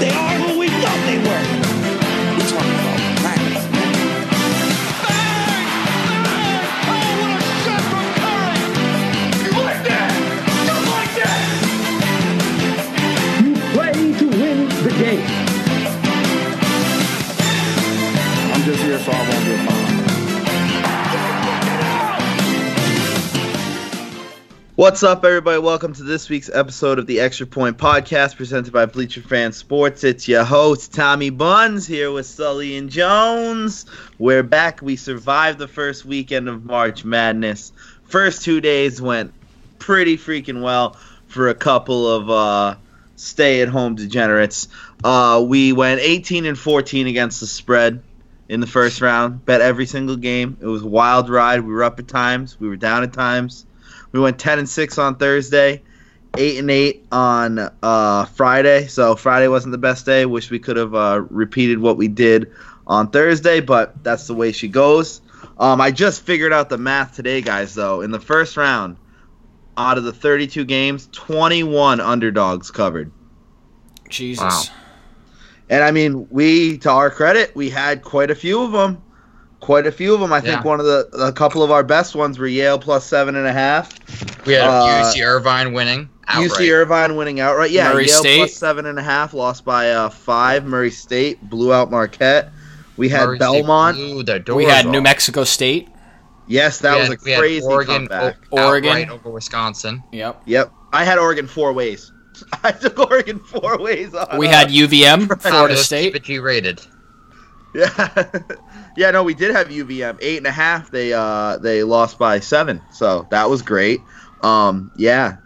They are What's up, everybody? Welcome to this week's episode of the Extra Point Podcast presented by Bleacher Fan Sports. It's your host, Tommy Buns, here with Sully and Jones. We're back. We survived the first weekend of March Madness. First two days went pretty freaking well for a couple of uh, stay at home degenerates. Uh, we went 18 and 14 against the spread in the first round. Bet every single game. It was a wild ride. We were up at times, we were down at times. We went 10 and 6 on Thursday, 8 and 8 on uh, Friday. So Friday wasn't the best day. Wish we could have uh, repeated what we did on Thursday, but that's the way she goes. Um, I just figured out the math today, guys, though. In the first round, out of the 32 games, 21 underdogs covered. Jesus. Wow. And I mean, we, to our credit, we had quite a few of them. Quite a few of them. I think Yeah. one of the, a couple of our best ones were Yale plus seven and a half. We had Uh, UC Irvine winning outright. UC Irvine winning outright. Yeah, Murray Yale State. plus seven and a half, lost by uh, five. Murray State blew out Marquette. We had Murray State Belmont. blew their we had off. New Mexico State. Yes, that We was a we had crazy Oregon, comeback. o- Oregon. over Wisconsin. Yep. Yep, I had Oregon four ways. I took Oregon four ways. On, We had UVM, Florida Let's Keep State. it G-rated. Yeah, yeah. No, we did have UVM eight and a half. They uh they lost by seven, so that was great. Um, yeah.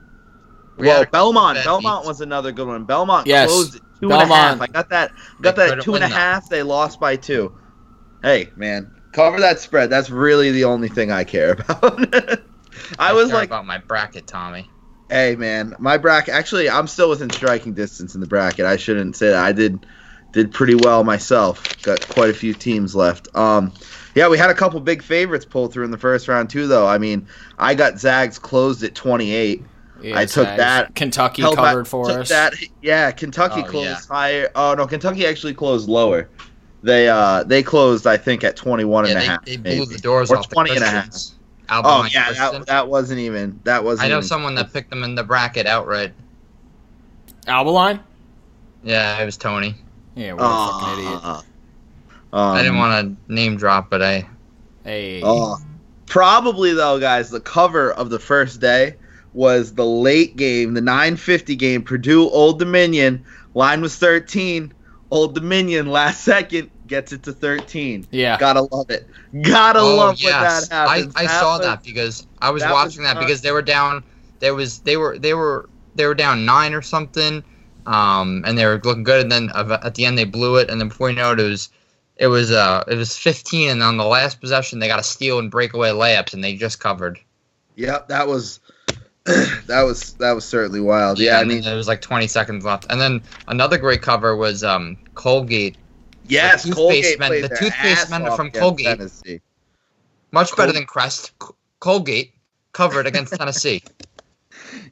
We well, had a couple Belmont. Belmont beats. was another good one. Belmont Yes, closed at two and a half. Belmont. I got that. Got They that at couldn't two and a win, half. though. They lost by two. Hey, man, cover that spread. That's really the only thing I care about. I was care like, about my bracket, Tommy. hey, man, my bracket. Actually, I'm still within striking distance in the bracket. I shouldn't say that. I did did pretty well myself. Got quite a few teams left. Um, yeah, we had a couple big favorites pull through in the first round too, though. I mean, I got Zags closed at 28. Yeah, I took Zags. that- Kentucky Held back- covered for us. That, yeah, Kentucky Oh, closed yeah. higher. Oh no, Kentucky actually closed lower. They uh they closed I think at 21 and a Yeah, half. they, they blew maybe. the doors Or off 20 the and a half. Oh yeah, that, that wasn't even that wasn't. I know even- someone that picked them in the bracket outright. Albaline? Yeah, it was Tony. Yeah, what a fucking idiot. Uh, um, I didn't want to name drop, but I Hey. Oh, probably though, guys. The cover of the first day was the late game, the 9:50 game, Purdue Old Dominion. Line was 13. Old Dominion last second gets it to 13. yeah. Gotta love it. Gotta oh love yes, when that I, happens. I saw was- that because I was that was watching that not- because they were down. There was they were they were they were down nine or something, um, and they were looking good. And then at the end they blew it, and then before you know it, it was it was uh it was 15, and on the last possession they got a steal and breakaway layups, and they just covered. Yep, that was that was that was certainly wild. Yeah, I mean, there was like 20 seconds left, and then another great cover was um Colgate, yes, the toothpaste Colgate men- the toothpaste men from Colgate. Tennessee. much better than Crest. Colgate covered against Tennessee.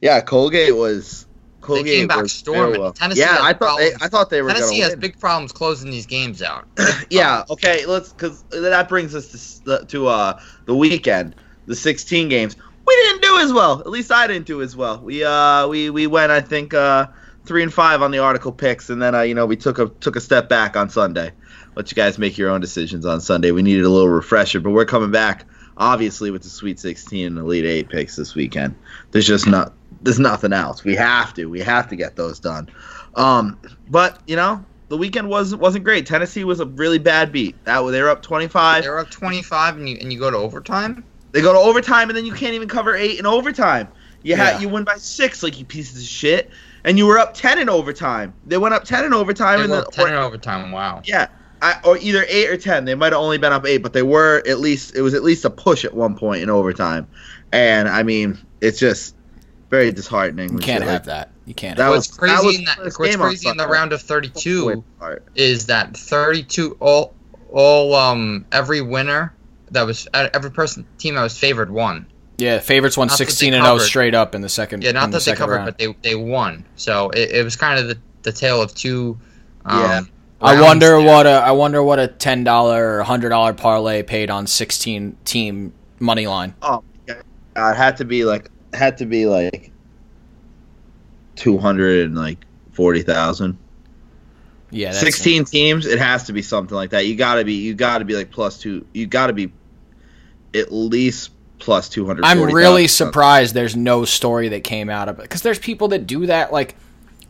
Yeah, Colgate was. Colgate came back was storming. well. Tennessee yeah, I thought they. I thought they were Tennessee has win. big problems closing these games out. yeah. Okay. Let's because that brings us to the- to uh the weekend, the 16 games. We didn't do as well. At least I didn't do as well. We uh we we went I think uh three and five on the article picks, and then uh you know we took a took a step back on Sunday. Let you guys make your own decisions on Sunday. We needed a little refresher, but we're coming back obviously with the Sweet 16 and Elite Eight picks this weekend. There's just not there's nothing else. We have to we have to get those done. Um, but you know the weekend was wasn't great. Tennessee was a really bad beat. That they were up 25. They're up 25 and you and you go to overtime. They go to overtime and then you can't even cover eight in overtime. You Yeah. had you win by six, like you pieces of shit, and you were up 10 in overtime. They went up 10 in overtime They and were then 10 or- in overtime. Wow. yeah, I, or either eight or 10. They might have only been up eight, but they were at least it was at least a push at one point in overtime. And I mean, it's just very disheartening. You can't have like- that. You can't. That have What's crazy that was in that? the What's game crazy in the round of 32 is that 32 all all um every winner that was uh, every person team that was favored won. Yeah, favorites won Not 16 and 0 straight up in the second. Yeah, in not the that they covered, round. but they they won. So it, it was kind of the, the tale of two Yeah. I wonder there. what a I wonder what a ten dollar or hundred dollar parlay paid on sixteen team money line. Oh, my God, it had to be like had to be like two hundred and like forty thousand. Yeah, that's Sixteen teams, it has to be something like that. You gotta be you gotta be like plus two. You gotta be at least plus two hundred. I'm really surprised there's no story that came out of it because there's people that do that. Like,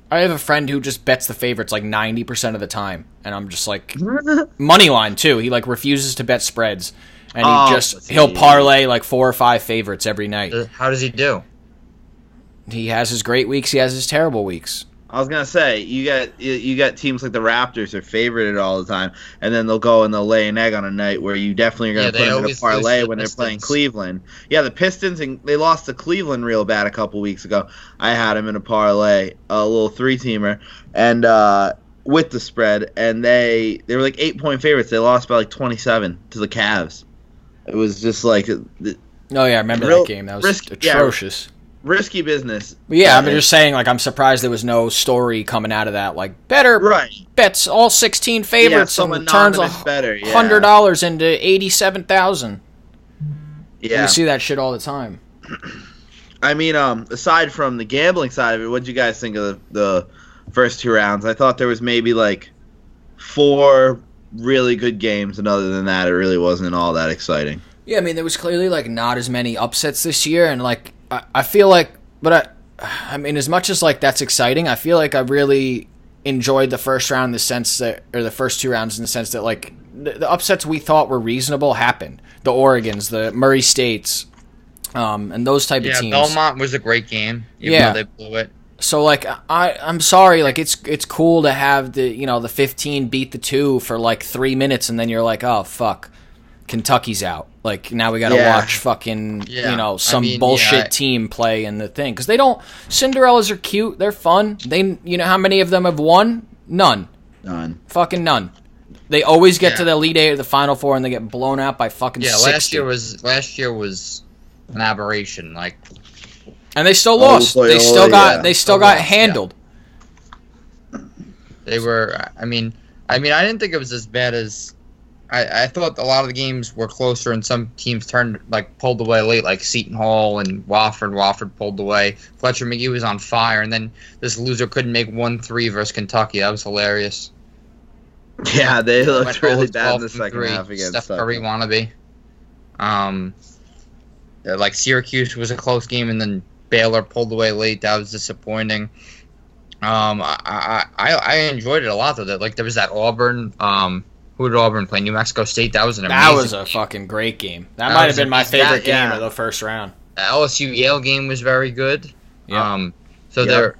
I have a friend who just bets the favorites like ninety percent of the time, and I'm just like money line too. He like refuses to bet spreads, and he Oh, just he'll parlay like four or five favorites every night. Uh, How does he do? He has his great weeks. He has his terrible weeks. I was gonna say you got you- you got teams like the Raptors are favorited all the time, and then they'll go and they'll lay an egg on a night where you definitely are gonna Yeah, put them in a parlay to the when they're playing Cleveland. Yeah, the Pistons and they lost to Cleveland real bad a couple weeks ago. I had them in a parlay, a little three teamer, and uh, with the spread, and they they were like eight point favorites. They lost by like twenty seven to the Cavs. It was just like uh, Oh yeah, I remember that game. That was risk- yeah. atrocious. risky business. But yeah, I'm just saying. Like, I'm surprised there was no story coming out of that. Like, better right. bets all 16 favorites some and turns a better. Yeah. hundred dollars into eighty-seven thousand. Yeah. You see that shit all the time. I mean, um, aside from the gambling side of it, what would you guys think of the, the first two rounds? I thought there was maybe like four really good games, and other than that, it really wasn't all that exciting. Yeah, I mean, there was clearly like not as many upsets this year, and like I, I feel like, but I, I mean, as much as like that's exciting, I feel like I really enjoyed the first round in the sense that, or the first two rounds in the sense that like the, the upsets we thought were reasonable happened. The Oregon's, the Murray States, um, and those type Yeah, of teams. Belmont was a great game. Even Yeah. though they blew it. So like I I'm sorry like it's it's cool to have the you know the 15 beat the 2 for like 3 minutes and then you're like oh fuck Kentucky's out. Like now we got to Yeah. watch fucking Yeah, you know I some mean, bullshit yeah, I- team play in the thing cuz they don't Cinderellas are cute, they're fun. They you know how many of them have won? None. None. Fucking none. They always get to the Elite 8 or the Final 4 and they get blown out by fucking Yeah, 60. last year was last year was an aberration. Like and they still Oh, lost. boy, they oh, still got yeah. they still Still got lost, yeah. handled. they were. I mean, I mean, I didn't think it was as bad as. I, I thought a lot of the games were closer, and some teams turned like pulled away late, like Seton Hall and Wofford. Wofford pulled away. Fletcher Magee was on fire, and then this loser couldn't make one three versus Kentucky. That was hilarious. Yeah, they Went looked really bad in the second three. half against Steph Curry Tucker. wannabe. Um, like Syracuse was a close game, and then Baylor pulled away late. That was disappointing. Um, I I, I I enjoyed it a lot though. That like there was that Auburn. Um, who did Auburn play? New Mexico State. That was an That was a fucking great game. That, That might have been my favorite That- game yeah. of the first round. LSU Yale game was very good. Yeah. Um, so Yep. there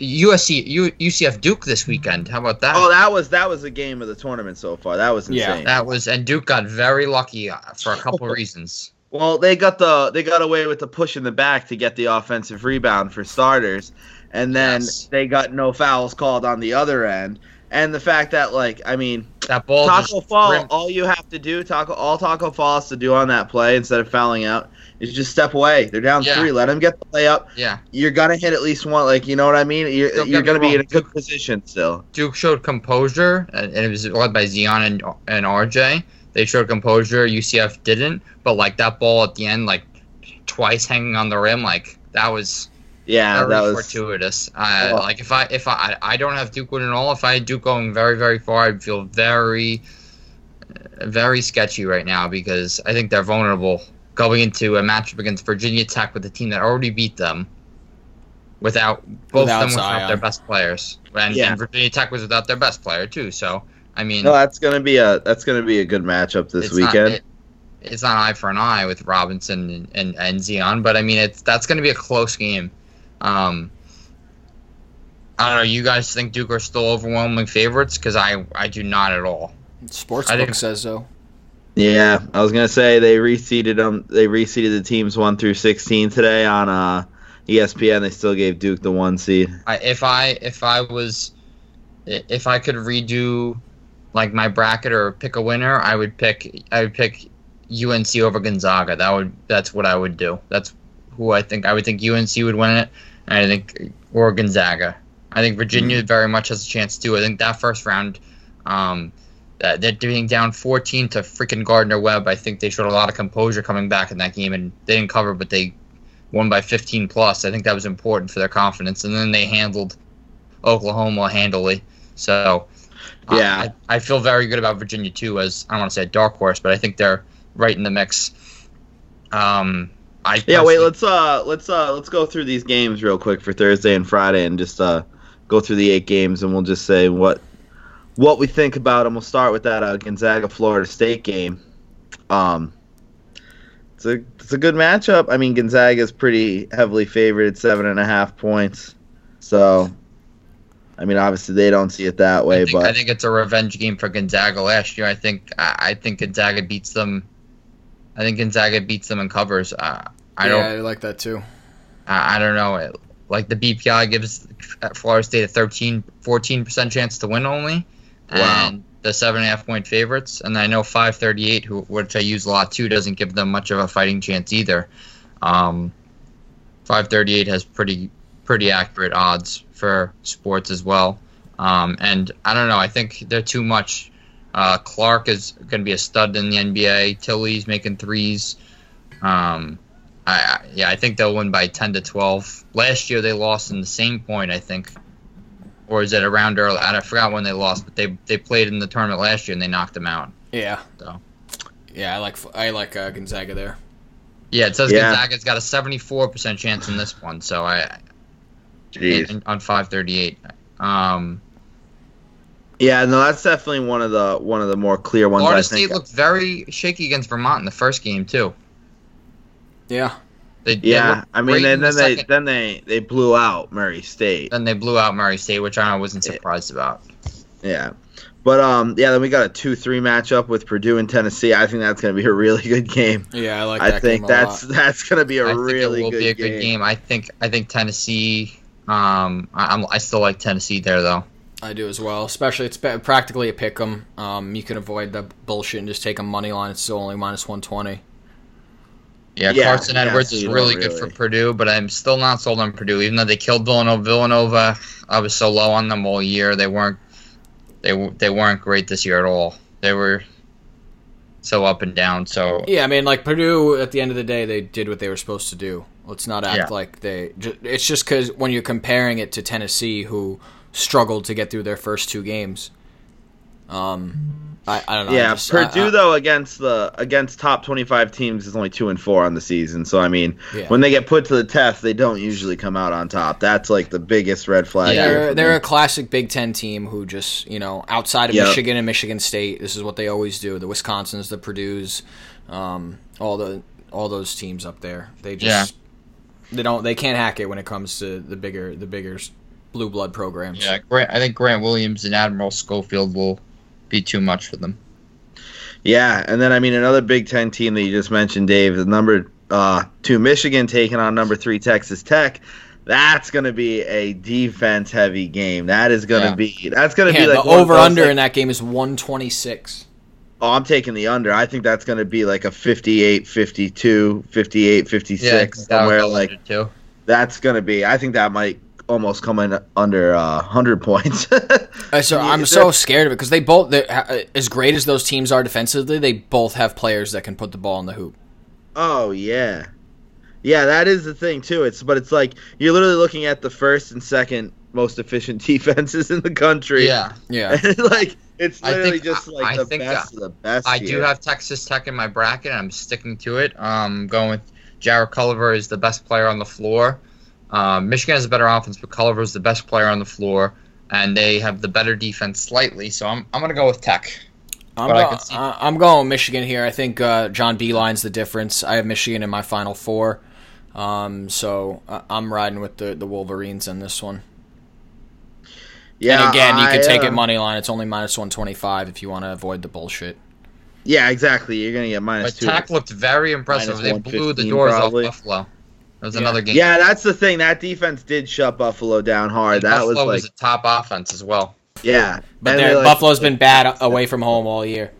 USC U, UCF Duke this weekend. How about that? Oh, that was that was the game of the tournament so far. That was Yeah. insane. that was and Duke got very lucky uh, for a couple reasons. Well, they got the they got away with the push in the back to get the offensive rebound for starters, and then Yes. they got no fouls called on the other end. And the fact that like I mean That ball Taco Fall, rim- all you have to do, Taco all Taco Fall has to do on that play instead of fouling out is just step away. They're down Yeah. three. Let them get the layup. Yeah, You're gonna hit at least one. Like you know what I mean. You're, Don't you're gonna be in a good Duke- position still. Duke showed composure, and and it was led by Zion and, and RJ. They showed composure. UCF didn't, but like that ball at the end, like twice hanging on the rim, like that was Yeah, very that was. fortuitous. I, Oh. Like if I if I I don't have Duke winning all, if I had Duke going very very far, I'd feel very uh, very sketchy right now because I think they're vulnerable going into a matchup against Virginia Tech with a team that already beat them. Without both Without of them without Zion. their best players, and, Yeah. and Virginia Tech was without their best player too. So I mean, No, that's gonna be a that's gonna be a good matchup this it's not- weekend. it- it's not eye for an eye with Robinson and, and, and Zion, but I mean, it's that's going to be a close game. Um, I don't know. You guys think Duke are still overwhelming favorites? Because I I do not at all. Sportsbook didn't- says so. Yeah, I was gonna say they reseeded them. They reseeded the teams one through sixteen today on uh, ESPN. They still gave Duke the one seed. I, if I if I was if I could redo like my bracket or pick a winner, I would pick I would pick UNC over Gonzaga. That would that's what I would do. That's who I think I would think UNC would win it, and I think or Gonzaga. I think Virginia very much has a chance too. I think that first round, um, that they're being down 14 to freaking Gardner Webb. I think they showed a lot of composure coming back in that game, and they didn't cover, but they won by 15 plus. I think that was important for their confidence, and then they handled Oklahoma handily. So, Yeah. I, I feel very good about Virginia too. As I don't want to say a dark horse, but I think they're right in the mix. Um, I Yeah, wait, let's uh let's uh let's go through these games real quick for Thursday and Friday and just uh go through the eight games and we'll just say what what we think about them. We'll start with that uh, Gonzaga Florida State game. Um it's a it's a good matchup. I mean Gonzaga is pretty heavily favored, seven and a half points. So I mean obviously they don't see it that way, I think, but I think it's a revenge game for Gonzaga last year. I think I, I think Gonzaga beats them. I think Gonzaga beats them and covers. Uh, I yeah, don't. I like that too. I, I don't know. It, like the BPI gives Florida State a 13, 14 percent chance to win only, Wow. and the seven and a half point favorites. And I know five thirty eight, who which I use a lot too, doesn't give them much of a fighting chance either. Um, five thirty eight has pretty pretty accurate odds for sports as well. Um, and I don't know. I think they're too much. Uh, Clarke is going to be a stud in the NBA. Tillie's making threes. Um, I, I yeah, I think they'll win by ten to twelve. Last year they lost in the same point, I think, or is it around early? I forgot when they lost, but they they played in the tournament last year and they knocked them out. Yeah. So. Yeah, I like I like uh, Gonzaga there. Yeah, it says Yeah. Gonzaga's got a seventy four percent chance in this one. So I Jeez. In, on five thirty eight. Um, Yeah, no, that's definitely one of the one of the more clear ones Florida I think. State looked very shaky against Vermont in the first game too. Yeah. They, they Yeah, looked I mean, great and in the then they second- then they they blew out Murray State. then they blew out Murray State, which I wasn't surprised about. Yeah, but um, yeah, then we got a two three matchup with Purdue and Tennessee. I think that's gonna be a really good game. Yeah, I like I that think game a that's lot. that's gonna be a I really think it will good, be a game. good game. I think I think Tennessee. Um, I, I'm I still like Tennessee there though. I do as well. Especially it's practically a pick 'em. Um, you can avoid the bullshit and just take a money line. It's still only minus one twenty. Yeah, Yeah, Carson yeah, Edwards so is you don't really, good for Purdue, but I'm still not sold on Purdue. Even though they killed Villanova, Villanova, I was so low on them all year. They weren't they they weren't great this year at all. They were so up and down. So Yeah, I mean, like Purdue. At the end of the day, they did what they were supposed to do. Let's not act Yeah. like they. It's just because when you're comparing it to Tennessee, who struggled to get through their first two games. Um, I, I don't know. Yeah, just- Purdue I- though against the against top twenty five teams is only two and four on the season. So I mean, Yeah. when they get put to the test, they don't usually come out on top. That's like the biggest red flag. Yeah, They're, they're a classic Big Ten team who just, you know, outside of Yep. Michigan and Michigan State, this is what they always do. The Wisconsins, the Purdue's, um, all the all those teams up there. They just they don't they can't hack it when it comes to the bigger the bigger blue blood programs. yeah, Grant, I think Grant Williams and Admiral Schofield will be too much for them. Yeah, and then I mean another Big Ten team that you just mentioned, Dave, the number uh, two Michigan taking on number three Texas Tech. That's going to be a defense heavy game. That is going to Yeah. be that's going to Yeah, be like the over under like- in that game is 126. Oh, I'm taking the under. I think that's going to be like a 58, 52, 58, 56 that would somewhere like under, too. that's going to be. I think that might almost come in under uh, 100 points. So I'm so scared of it because they both, uh, as great as those teams are defensively, they both have players that can put the ball in the hoop. Oh yeah, yeah. That is the thing too. It's but it's like you're literally looking at the first and second most efficient defenses in the country. Yeah, Yeah, like it's literally think- just like I the think, best of the best. I do have Texas Tech in my bracket. I'm sticking to it. Um, going with Jarrett Culver is the best player on the floor. Um, Michigan has a better offense, but Culliver is the best player on the floor, and they have the better defense slightly. So I'm I'm gonna go with Tech. I'm, go- I- I'm going with Michigan here. I think uh, John Beilein's the difference. I have Michigan in my final four, um, so I- I'm riding with the, the Wolverines in this one. Yeah, and again, you I, can take uh, it money line. It's only minus 125 if you want to avoid the bullshit. Yeah, exactly. You're gonna get But minus two. Tech looked very impressive. Minus They blew the doors probably. off Buffalo. That was Yeah. another game. Yeah, that's the thing. That defense did shut Buffalo down hard. And that Buffalo was was, like, a top offense as well. yeah. But And they're- like- Buffalo's been bad away from home all year.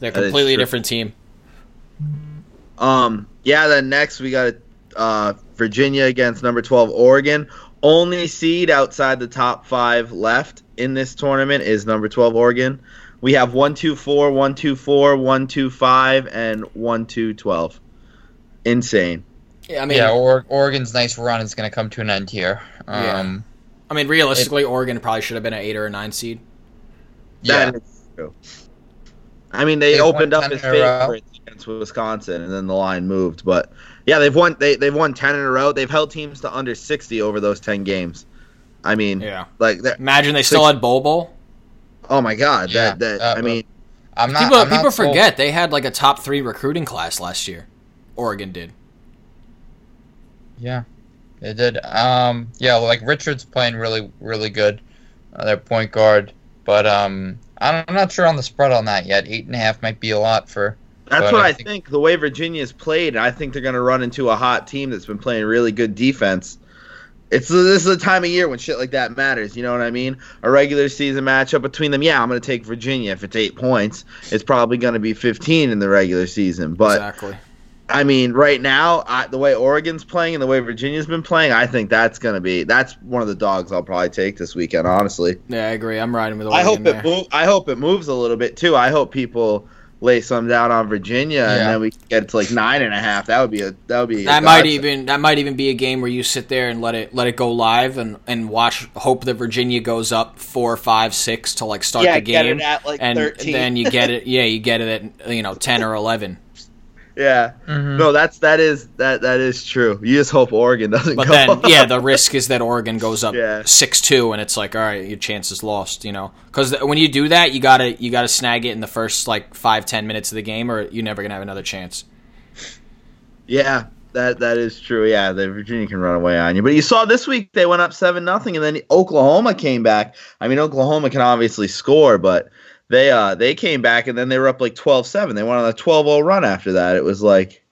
They're a completely true. different team. Um, yeah. Then next we got uh, Virginia against number twelve Oregon. Only seed outside the top five left in this tournament is number 12 Oregon. We have 1 2 4, 1 2 4, 1 2 5, and 1 2 12. Insane. Yeah, I mean, yeah, or, Oregon's nice run is going to come to an end here. Yeah. Um, I mean, realistically, Oregon probably should have been an eight or a nine seed. yeah. That is true. I mean, they They've opened up 10 as in a row. favorites against Wisconsin, and then the line moved. But yeah, they've won. They they've won ten in a row. They've held teams to under sixty over those ten games. I mean, Yeah. like. Imagine they still Six- had Bol Bol. Oh my God, Yeah, that that. uh, I mean, I'm not. people I'm not people sold- forget they had like a top three recruiting class last year. Oregon did. Yeah, they did. Um, yeah, like Richards playing really, really good. Uh, their point guard, but um, I'm I'm not sure on the spread on that yet. Eight and a half might be a lot for. That's but what I I think- think. The way Virginia's played, I think they're going to run into a hot team that's been playing really good defense. It's this is the time of year when shit like that matters. You know what I mean? A regular season matchup between them. Yeah, I'm going to take Virginia if it's eight points. It's probably going to be 15 in the regular season, but. exactly. I mean, right now, I, the way Oregon's playing and the way Virginia's been playing, I think that's gonna be that's one of the dogs I'll probably take this weekend. Honestly, Yeah, I agree. I'm riding with I hope there. it move, I hope it moves a little bit too. I hope people lay some down on Virginia and then we get it to like nine and a half. That would be a that would be a That might godsend. even that might even be a game where you sit there and let it let it go live and and watch. Hope that Virginia goes up four, five, six to like start yeah the game, at like and thirteen. then you get it. Yeah, you get it at you know ten or eleven. Yeah, Mhm. no, that's that is that that is true. You just hope Oregon doesn't. But go then, up. yeah, the risk is that Oregon goes up Yeah. six two, and it's like, all right, your chance is lost. You know, because when you do that, you gotta you gotta snag it in the first like five ten minutes of the game, or you're never gonna have another chance. Yeah, that that is true. Yeah, the Virginia can run away on you. But you saw this week they went up seven nothing, and then Oklahoma came back. I mean, Oklahoma can obviously score, but they uh they came back and then they were up like 12-7. They went on a 12-0 run after that. It was like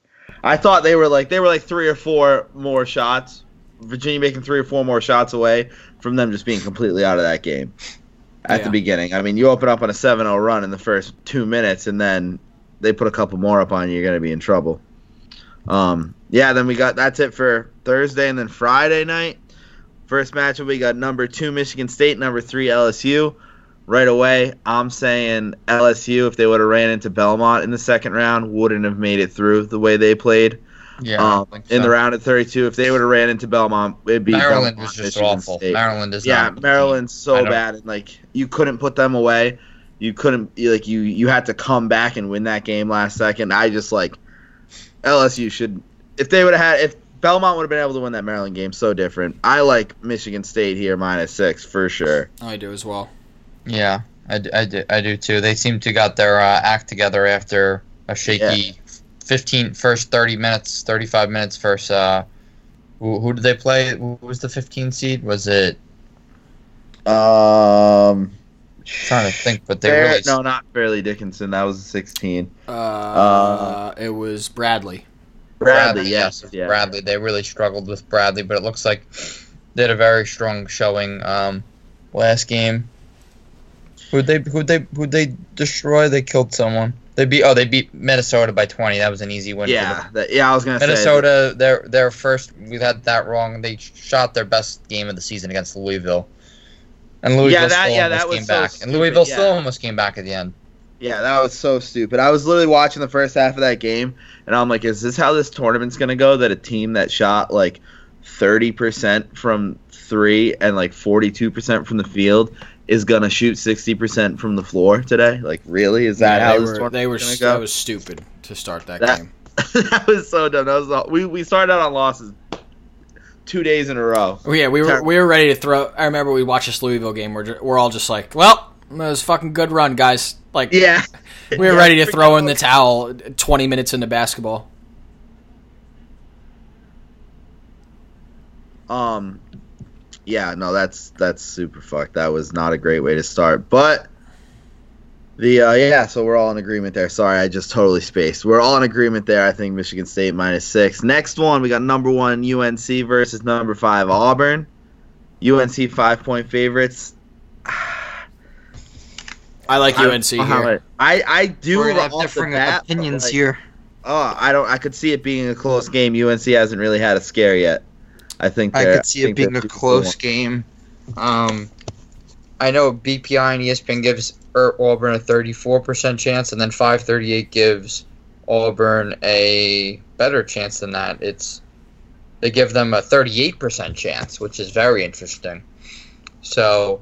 I thought they were like they were like three or four more shots. Virginia making three or four more shots away from them just being completely out of that game at Yeah. the beginning. I mean, you open up on a 7-0 run in the first two minutes, and then they put a couple more up on you. You're gonna be in trouble. Um, yeah, then we got that's it for Thursday, and then Friday night. First matchup, we got number two Michigan State, number three LSU. Right away, I'm saying LSU. If they would have ran into Belmont in the second round, wouldn't have made it through the way they played Yeah, um, don't in the round at 32. If they would have ran into Belmont, it'd be Maryland Belmont, was just Michigan awful. State. Maryland is Yeah. Maryland's I so bad, and like you couldn't put them away. You couldn't you- like you you had to come back and win that game last second. I just like LSU should if they would have had if Belmont would have been able to win that Maryland game, so different. I like Michigan State here minus six for sure. I do as well. Yeah, I, d- I, do, I do too. They seem to got their uh, act together after a shaky 15 first 30 minutes, 35 minutes first. Uh, who, who did they play? Who was the 15 seed? Was it? Um, trying to think, but they Fair- really no, not Fairleigh Dickinson. That was sixteen. Uh, it was Bradley. Bradley, yes, yes, yeah. Bradley. They really struggled with Bradley, but it looks like they had a very strong showing um, last game. Who'd they who'd they who'd they destroy? They killed someone. They beat oh they beat Minnesota by twenty. That was an easy win. for them. Yeah, that, yeah. I was gonna say Minnesota, their their first, we had that wrong. They shot their best game of the season against Louisville, and Louisville Yeah, that- still yeah, almost came so back, stupid, and Louisville yeah. still almost came back at the end. Yeah, that was so stupid. I was literally watching the first half of that game, and I'm like, is this how this tournament's gonna go? That a team that shot like 30% from three and like 42% from the field is gonna shoot 60% from the floor today? Like, really? Is that Yeah, how they were, they were that was stupid to start that, That- game. that was so dumb. That was all, we we started out on losses two days in a row. Oh, yeah, we were we were ready to throw. I remember we watched this Louisville game. We're we're all just like, well, it was a fucking good run, guys. Like Yeah, we were Yeah, ready to throw in the towel. Twenty minutes into basketball. Um, yeah, no, that's that's super fucked. That was not a great way to start, but the uh, yeah, so we're all in agreement there. Sorry, I just totally spaced. We're all in agreement there. I think Michigan State minus six. Next one, we got number one UNC versus number five Auburn. UNC five point favorites. I like I- UNC here. I I do We're gonna have different bat, opinions like, here. Oh, I don't. I could see it being a close game. UNC hasn't really had a scare yet. I think I could see it being a close game. Um, I know BPI and ESPN gives Auburn a 34% chance, and then 538 gives Auburn a better chance than that. It's they give them a 38% chance, which is very interesting. So,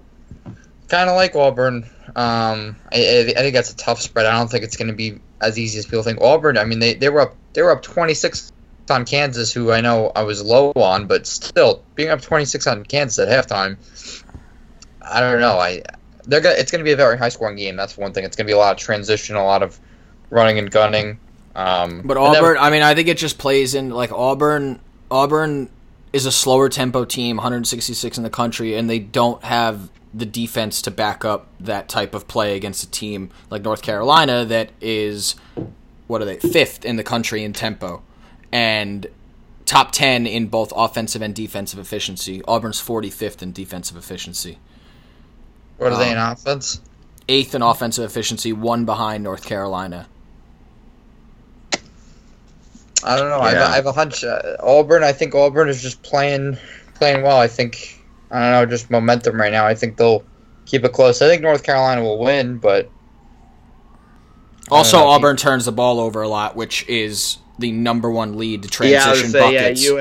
kind of like Auburn. Um, I, I think that's a tough spread. I don't think it's going to be as easy as people think. Auburn. I mean, they, they were up they were up 26 on Kansas, who I know I was low on, but still being up 26 on Kansas at halftime. I don't know. I they're gonna, it's going to be a very high scoring game. That's one thing. It's going to be a lot of transition, a lot of running and gunning. Um, But Auburn, I mean, I think it just plays in like Auburn. Auburn is a slower tempo team, 166 in the country, and they don't have the defense to back up that type of play against a team like North Carolina that is what are they fifth in the country in tempo and top 10 in both offensive and defensive efficiency. Auburn's 45th in defensive efficiency, what are they in um, offense? eighth in offensive efficiency, one behind North Carolina. I don't know. I, have Yeah. a, I have a hunch. Uh, Auburn. I think Auburn is just playing playing well. I think I don't know, just momentum right now. I think they'll keep it close. I think North Carolina will win, but Also, know, Auburn turns the ball over a lot, which is the number one lead to Yeah, I was transition gonna say, buckets. yeah,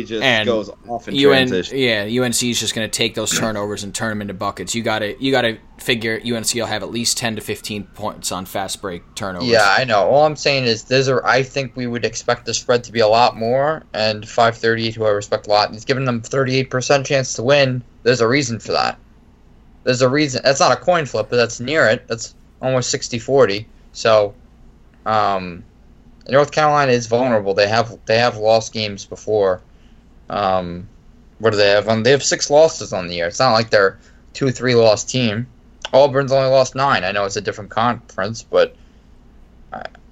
UNC just And goes off in UN, transition. yeah, UNC is just going to take those turnovers and turn them into buckets. You got to you got to figure UNC will have at least ten to fifteen points on fast break turnovers. yeah, I know. All I'm saying is there's I think we would expect the spread to be a lot more, and 538, who I respect a lot, he's giving them 38 percent chance to win. There's a reason for that. There's a reason. That's not a coin flip, but that's near it. That's almost 60-40. So, um, North Carolina is vulnerable. They have they have lost games before. Um, what do they have? Um, they have six losses on the year. It's not like they're two three loss team. Auburn's only lost nine. I know it's a different conference, but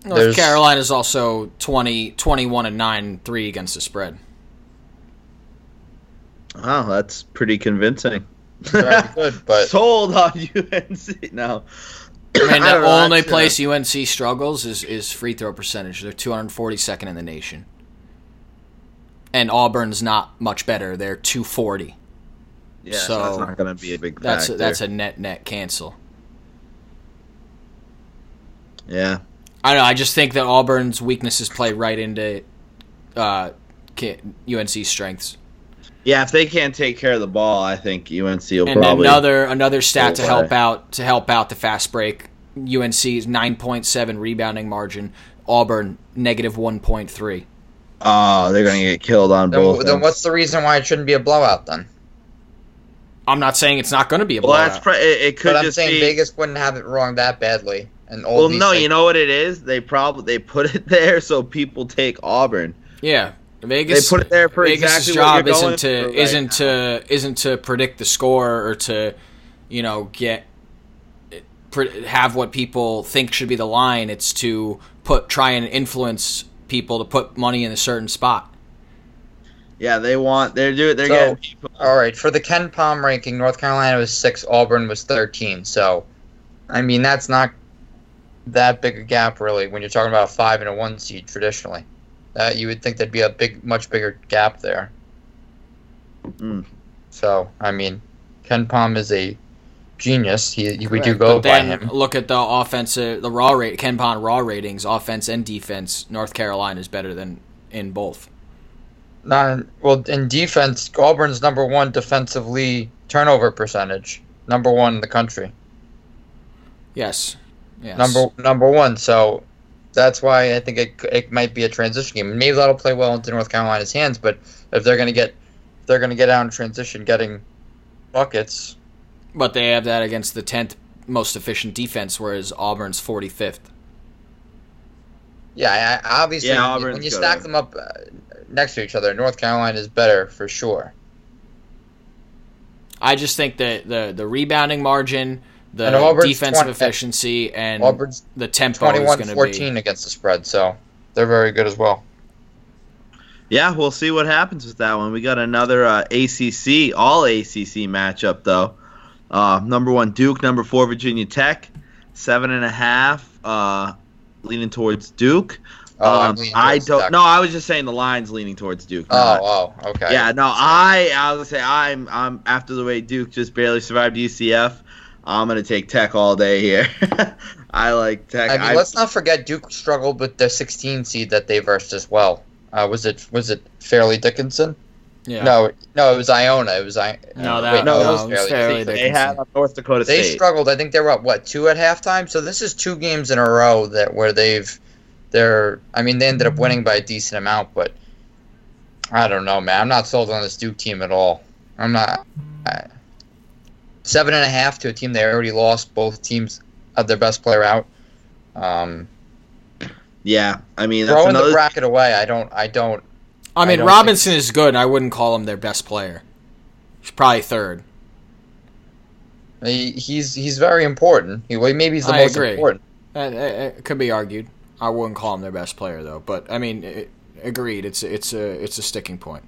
North there's- Carolina's also 20, 21 and nine three against the spread. Wow, that's pretty convincing. very good. But Sold on UNC. No. Mean, the know, only place UNC struggles is, is free throw percentage. They're 242nd in the nation. And Auburn's not much better. They're 240. Yeah, so, So, that's not going to be a big That's a, that's a net net cancel. yeah. I don't know. I just think that Auburn's weaknesses play right into uh, UNC's strengths. Yeah, if they can't take care of the ball, I think UNC will And probably. another another stat to Go help out to help out the fast break. UNC's 9.7 rebounding margin. Auburn negative 1.3. oh, they're going to get killed on both. then, then ends. what's the reason why it shouldn't be a blowout then? I'm not saying it's not going to be a Well, blowout. that's pre- it, it could But I'm saying be. Vegas wouldn't have it wrong that badly. And all well, no, things- you know what it is? They probably they put it there so people take Auburn. yeah, Vegas. they put it there for Vegas' exactly job isn't to right isn't now. to isn't to predict the score or to, you know, get have what people think should be the line. It's to put try and influence people to put money in a certain spot. Yeah, they want. They're doing. They're So- getting people. All right, for the KenPom ranking, North Carolina was six, Auburn was thirteen. So, I mean, that's not that big a gap really when you're talking about a five and a one seed traditionally. Uh, you would think there'd be a big, much bigger gap there. Mm. So, I mean, KenPom is a genius. He, we do go But by then him. look at the offensive, the raw rate, KenPom raw ratings, offense and defense. North Carolina is better than in both. Not well in defense. Auburn's number one defensively turnover percentage, number one in the country. Yes. Yes. Number number one. So that's why I think it it might be a transition game. Maybe that'll play well into North Carolina's hands. But if they're gonna get if they're gonna get out in transition, getting buckets. But they have that against the tenth most efficient defense, whereas Auburn's forty fifth. Yeah, I, obviously Yeah, when you- Auburn's when you good. stack them up uh, next to each other, North Carolina is better for sure. I just think that the the rebounding margin, the And defensive 20 efficiency, and Auburn's the tempo is going to 21-14 be. against the spread, so they're very good as well. Yeah, we'll see what happens with that one. We got another uh, ACC, all ACC matchup though. Uh, number one Duke, number four Virginia Tech, seven and a half, uh, leaning towards Duke. Oh, I'm um, leaning I don't. Duck. No, I was just saying the line's leaning towards Duke. not- Oh, oh, okay. Yeah, no, I I would say I'm I'm after the way Duke just barely survived UCF. I'm gonna take Tech all day here. I like Tech. I mean, let's not forget Duke struggled with the 16 seed that they versed as well. Uh, was it was it Fairleigh Dickinson? Yeah. No, no, it was Iona. It was I. No, that- wait, no, it it was was Fairleigh Fairleigh Dickinson. they had on North Dakota They State. struggled. I think they were up what two at halftime. So this is two games in a row that where they've they're. I mean, they ended up winning by a decent amount, but I don't know, man. I'm not sold on this Duke team at all. I'm not. I, seven and a half to a team they already lost. Both teams had their best player out. Um, yeah, I mean that's throwing another. the bracket away. I don't. I don't. I I mean, don't Robinson is good. and I wouldn't call him their best player. He's probably third. He, he's he's very important. He, well, maybe he's the I most agree. important. Uh, uh, It could be argued. I wouldn't call him their best player though. But I mean, it, agreed. It's it's a it's a sticking point.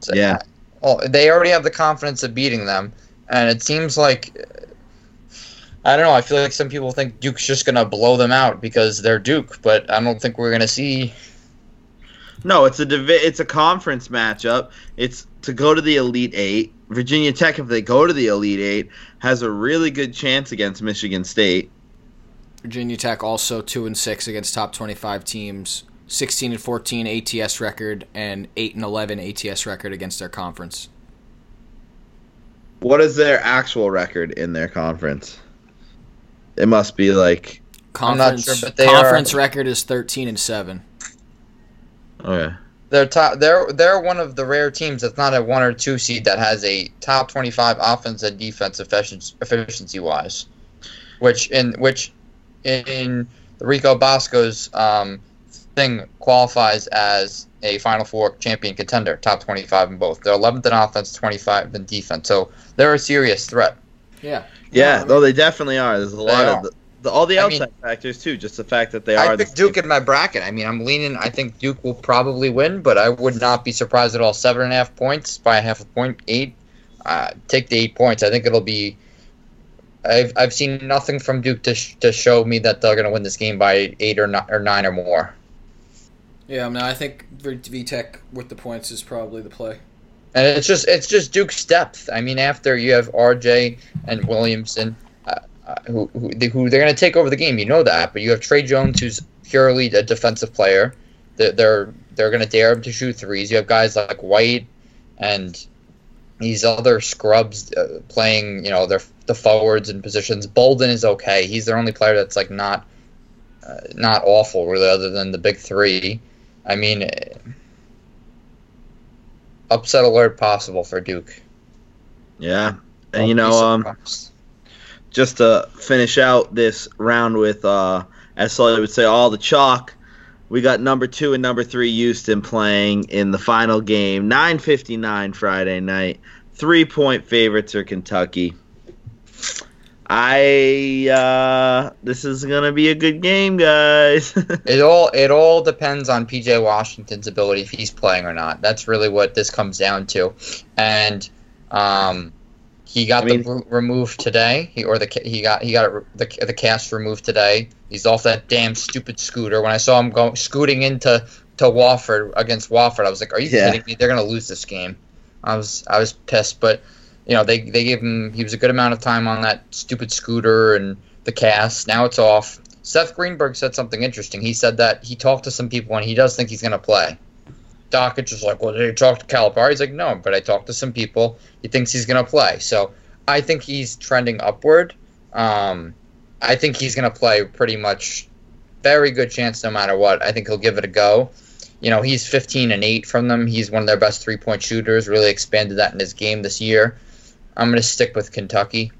So, Yeah. Well, they already have the confidence of beating them, and it seems like I don't know. I feel like some people think Duke's just gonna blow them out because they're Duke, but I don't think we're gonna see. No, it's a divi- it's a conference matchup. It's to go to the Elite Eight. Virginia Tech, if they go to the Elite Eight, has a really good chance against Michigan State. Virginia Tech also two and six against top twenty five teams. 16 and 14 ATS record and 8 and 11 ATS record against their conference. What is their actual record in their conference? It must be like I'm not Conference, sure, but they conference are- record is 13 and 7. okay. They're top. They're they're one of the rare teams that's not a one or two seed that has a top twenty five offense and defense efficiency efficiency wise, which in which in Rico Bosco's um, thing qualifies as a Final Four champion contender, top twenty five in both. They're eleventh in offense, twenty five in defense, so they're a serious threat. Yeah. Yeah, though they definitely are. There's a lot are. of the, the, all the I outside mean- factors too. Just the fact that they are. I picked Duke in my bracket. I mean, I'm leaning. I think Duke will probably win, but I would not be surprised at all. Seven and a half points by a half a point, eight. Uh, take the eight points. I think it'll be. I've I've seen nothing from Duke to sh- to show me that they're going to win this game by eight or nine or nine or more. Yeah, I mean, I think VTech with the points is probably the play. And it's just it's just Duke's depth. I mean, after you have RJ and Williamson, uh, uh, who who, they, who they're going to take over the game, you know that. But you have Tre Jones, who's purely a defensive player. They're they're, they're going to dare him to shoot threes. You have guys like White and these other scrubs uh, playing. You know, they're the forwards and positions. Bolden is okay. He's their only player that's like not uh, not awful really, other than the big three. I mean. Upset alert possible for Duke. Yeah, and you know, um, just to finish out this round with, uh, as Sully would say, all the chalk. We got number two and number three Houston playing in the final game, 9:59 Friday night. Three point favorites are Kentucky. I uh, this is gonna be a good game, guys. It all it all depends on PJ Washington's ability if he's playing or not. That's really what this comes down to, and um, he got I mean- the re- removed today. He or the he got he got it, the the cast removed today. He's off that damn stupid scooter. When I saw him going scooting into to Wofford against Wofford, I was like, "Are you Yeah. kidding me? They're gonna lose this game." I was I was pissed, but you know they they gave him he was a good amount of time on that stupid scooter and the cast. Now it's off. Seth Greenberg said something interesting. He said that he talked to some people and he does think he's going to play. Dakich is like, well, did you talk to Calipari? He's like, no, but I talked to some people. He thinks he's going to play. So I think he's trending upward. Um, I think he's going to play pretty much very good chance no matter what. I think he'll give it a go. You know, he's 15 and 8 from them. He's one of their best three point shooters, really expanded that in his game this year. I'm going to stick with Kentucky.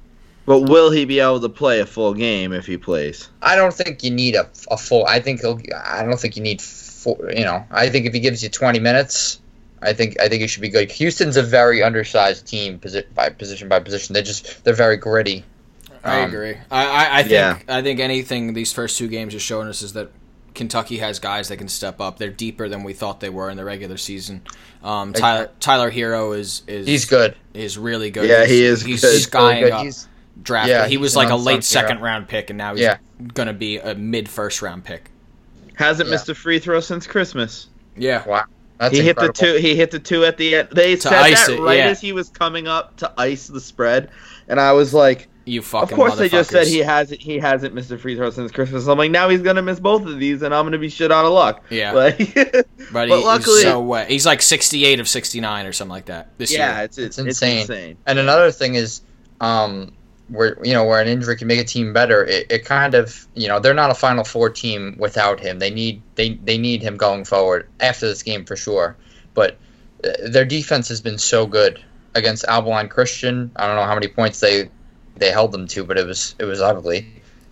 but will he be able to play a full game if he plays? I don't think you need a, a full. I think he'll. I don't think you need. Full, you know, I think if he gives you 20 minutes, I think I think it should be good. Houston's a very undersized team, posi- by position by position. They just they're very gritty. I Um, agree. I, I, I think yeah. I think anything these first two games have shown us is that Kentucky has guys that can step up. They're deeper than we thought they were in the regular season. Um, Tyler, Tyler Herro is is He's good. is really good. Yeah, He's- he is He's good. He's skying really good. up He's draft. yeah, he was like a late unsung hero. second round pick, and now he's Yeah. going to be a mid first round pick. Hasn't Yeah. missed a free throw since Christmas. Yeah. Wow, that's he incredible. hit the two. He hit the two at the end. They To said ice that it, right yeah. as he was coming up to ice the spread, and I was like, You fucking "Of course they just said he hasn't. He hasn't missed a free throw since Christmas." I'm like, now he's gonna miss both of these, and I'm gonna be shit out of luck. Yeah. Like, But, but he, luckily- he's so wet. He's like 68 of 69 or something like that this yeah, year. it's it's, It's it's insane. insane. And another thing is, um, where you know where an injury can make a team better. It, it kind of you know they're not a Final Four team without him. They need they they need him going forward after this game for sure. But uh, their defense has been so good against Abilene Christian. I don't know how many points they they held them to, but it was it was ugly.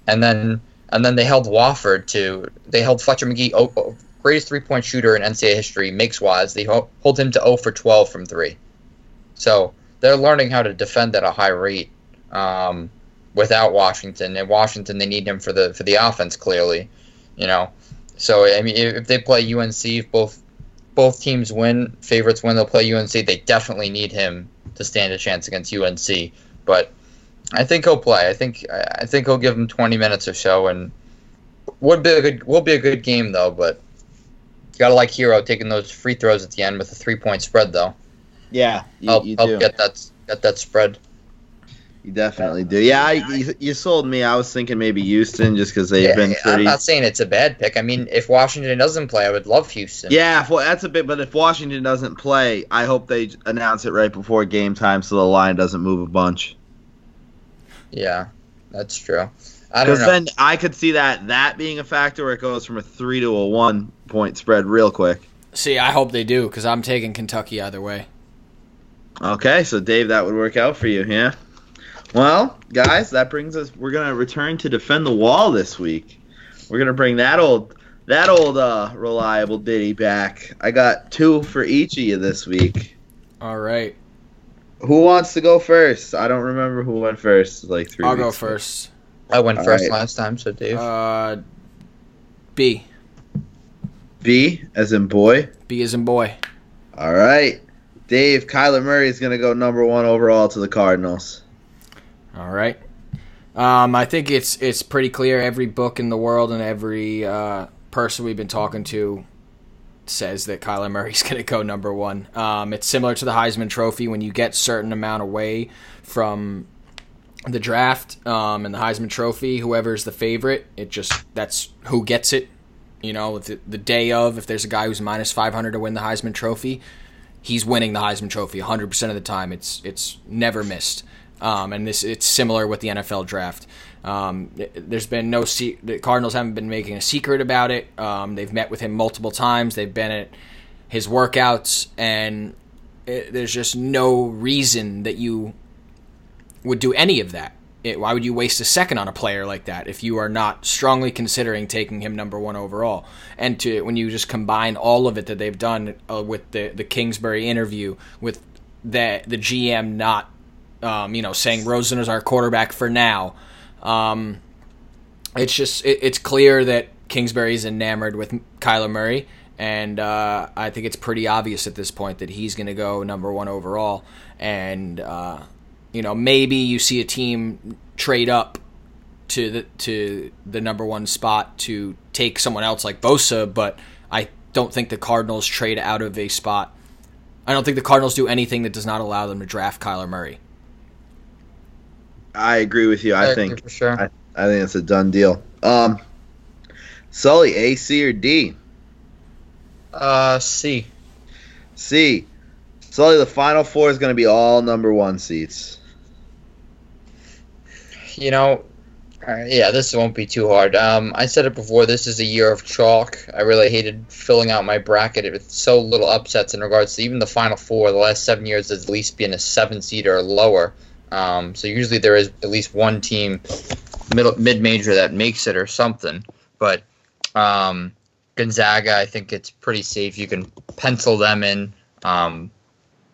And then and then they held Wofford to they held Fletcher Magee oh, oh, greatest three point shooter in NCAA history makes wise. They ho- hold him to 0 for 12 from three. So they're learning how to defend at a high rate um, without Washington. And Washington, they need him for the for the offense clearly, you know. So I mean, if if they play UNC, if both both teams win, favorites win, they'll play UNC. They definitely need him to stand a chance against UNC. But I think he'll play. I think I think he'll give him 20 minutes or so, and would be a good will be a good game though. But you gotta like Herro taking those free throws at the end with a three point spread though. Yeah, you, help you help do. get that get that spread. You definitely do. Yeah, I, you, you sold me. I was thinking maybe Houston just because they've been Yeah, I'm not saying it's a bad pick. I mean, if Washington doesn't play, I would love Houston. Yeah, well, that's a bit. But if Washington doesn't play, I hope they announce it right before game time so the line doesn't move a bunch. Yeah, that's true. I don't Because know. then I could see that that being a factor where it goes from a three to a one point spread real quick. See, I hope they do because I'm taking Kentucky either way. Okay, so Dave, that would work out for you, yeah. Well, guys, that brings us. We're gonna return to defend the wall this week. We're gonna bring that old that old uh, reliable ditty back. I got two for each of you this week. All right. Who wants to go first? I don't remember who went first. Like 3 I'll go weeks ago. first. I went All first right. last time, so Dave. Uh, B. B as in boy. B is in boy. All right, Dave. Kyler Murray is gonna go number one overall to the Cardinals. All right. Um, I think it's it's pretty clear. Every book in the world and every uh, person we've been talking to says that Kyler Murray's going to go number one. Um, it's similar to the Heisman Trophy when you get certain amount away from the draft um, and the Heisman Trophy. Whoever's the favorite, it just that's who gets it. You know, the, the day of, if there's a guy who's minus 500 to win the Heisman Trophy, he's winning the Heisman Trophy 100% of the time. It's it's never missed. Um, and this it's similar with the NFL draft. Um, there's been no se- the Cardinals haven't been making a secret about it. Um, they've met with him multiple times. They've been at his workouts, and it, there's just no reason that you would do any of that. It, why would you waste a second on a player like that if you are not strongly considering taking him number one overall? And to when you just combine all of it that they've done uh, with the the Kingsbury interview, with the the GM not, um, you know, saying Rosen is our quarterback for now, um, it's just it, it's clear that Kingsbury is enamored with Kyler Murray, and uh, I think it's pretty obvious at this point that he's going to go number one overall. And uh, you know, maybe you see a team trade up to the to the number one spot to take someone else like Bosa, but I don't think the Cardinals trade out of a spot. I don't think the Cardinals do anything that does not allow them to draft Kyler Murray. I agree with you. I agree think for sure. I, I think it's a done deal. Um, Sully, A, C, or D? Uh, C. C. Sully, the final four is going to be all number one seats. You know, uh, yeah, this won't be too hard. Um, I said it before. This is a year of chalk. I really hated filling out my bracket with so little upsets in regards to even the final four. The last seven years has at least been a seven seed or lower. Um, so usually there is at least one team middle mid major that makes it or something. But um, Gonzaga, I think it's pretty safe. You can pencil them in. Um,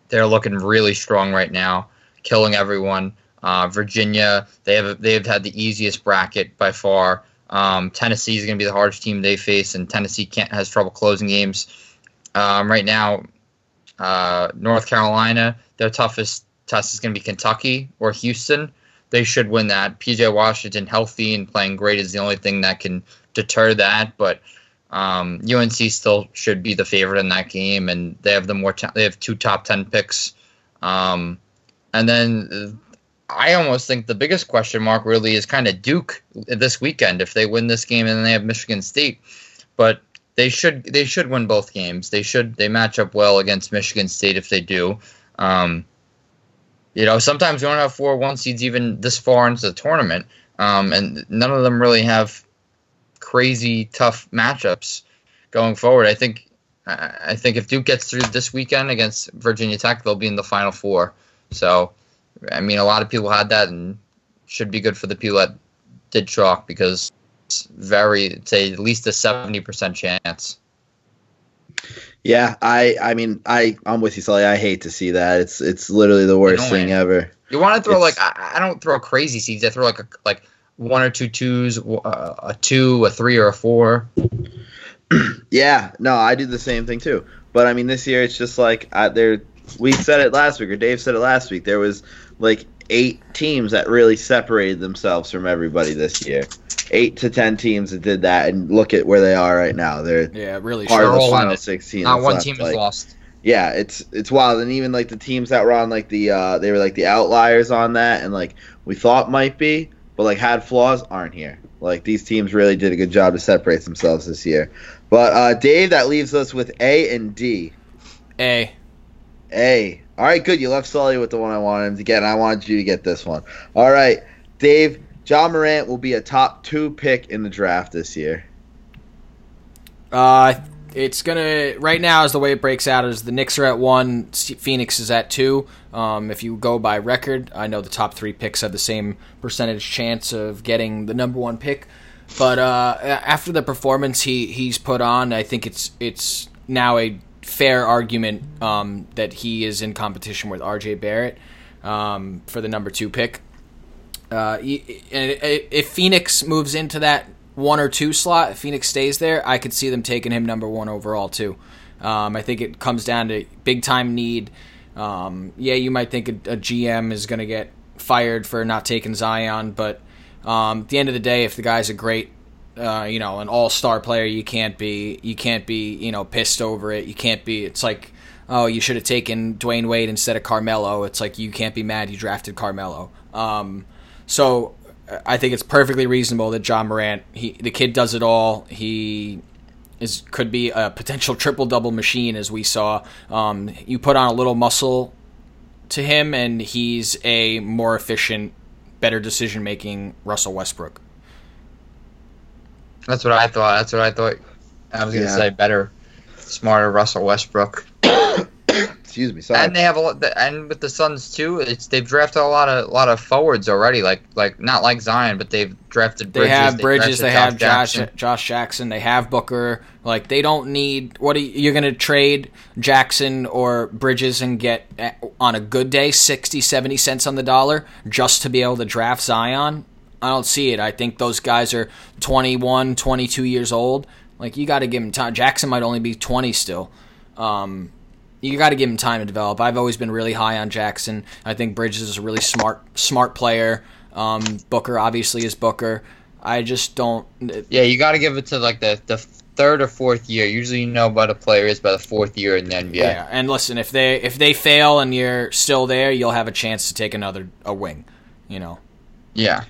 they're looking really strong right now, killing everyone. Uh, Virginia, they have they have had the easiest bracket by far. Um, Tennessee is going to be the hardest team they face, and Tennessee can't has trouble closing games. Um, right now, uh, North Carolina, their toughest test is going to be Kentucky or Houston. They should win that. PJ Washington healthy and playing great is the only thing that can deter that. But Um, UNC still should be the favorite in that game, and they have the more ta- they have two top ten picks. Um, and then uh, I almost think the biggest question mark really is kind of Duke this weekend if they win this game and then they have Michigan State, but they should they should win both games. They should they match up well against Michigan State if they do. Um, you know, sometimes you don't have four one seeds even this far into the tournament, um, and none of them really have crazy tough matchups going forward. I think I think if Duke gets through this weekend against Virginia Tech, they'll be in the Final Four. So, I mean, a lot of people had that, and should be good for the people that did chalk because it's very say at least a seventy percent chance. Yeah, I I mean I I'm with you, Sully. I hate to see that. It's it's literally the worst thing ever. You want to throw It's- like I, I don't throw crazy seeds. I throw like a, like one or two twos, uh, a two, a three, or a four. Yeah, no, I do the same thing too. But I mean, this year it's just like I, there. We said it last week, or Dave said it last week. There was like eight teams that really separated themselves from everybody this year. Eight to ten teams that did that, and look at where they are right now. They're Yeah, really part sure. of the final sixteen. Not one left, team like- has lost. yeah, it's it's wild, and even like the teams that were on like the uh, they were like the outliers on that, and like we thought might be, but like had flaws aren't here. Like these teams really did a good job to separate themselves this year. But uh, Dave, that leaves us with A and D. A. A. All right, good. You left Sully with the one I wanted him to get, and I wanted you to get this one. All right, Dave. John Morant will be a top two pick in the draft this year. Uh, it's gonna right now is the way it breaks out is the Knicks are at one, Phoenix is at two. Um, if you go by record, I know the top three picks have the same percentage chance of getting the number one pick. But uh, after the performance he he's put on, I think it's it's now a fair argument um, that he is in competition with R.J. Barrett um, for the number two pick. Uh, if Phoenix moves into that one or two slot, if Phoenix stays there, I could see them taking him number one overall too. Um, I think it comes down to big time need. Um, yeah, you might think a, a GM is going to get fired for not taking Zion, but um, at the end of the day, if the guy's a great, uh, you know, an all star player, you can't be you can't be you know pissed over it. You can't be. It's like oh, you should have taken Dwyane Wade instead of Carmelo. It's like you can't be mad you drafted Carmelo. Um, so I think it's perfectly reasonable that John Morant, he the kid does it all. He is could be a potential triple double machine as we saw. Um, you put on a little muscle to him, and he's a more efficient, better decision making Russell Westbrook. That's what I thought. That's what I thought. I was gonna Yeah. say better, smarter Russell Westbrook. Excuse me. Sorry. And they have a lot. And with the Suns too, it's they've drafted a lot of a lot of forwards already. Like like not like Zion, but they've drafted. They have Bridges, drafted they have Josh Jackson. Josh Jackson, they have Booker. Like they don't need what are you, you're going to trade Jackson or Bridges and get eh, on a good day 60 70 cents on the dollar just to be able to draft Zion? I don't see it. I think those guys are 21, 22 years old. Like you got to give him time. Jackson might only be 20 still. Um, you got to give him time to develop. I've always been really high on Jackson. I think Bridges is a really smart smart player. Um, Booker obviously is Booker. I just don't. Yeah, you got to give it to like the the third or fourth year. Usually, you know what a player is by the fourth year in the NBA. Yeah. and listen, if they if they fail and you're still there, you'll have a chance to take another a wing. You know. yeah.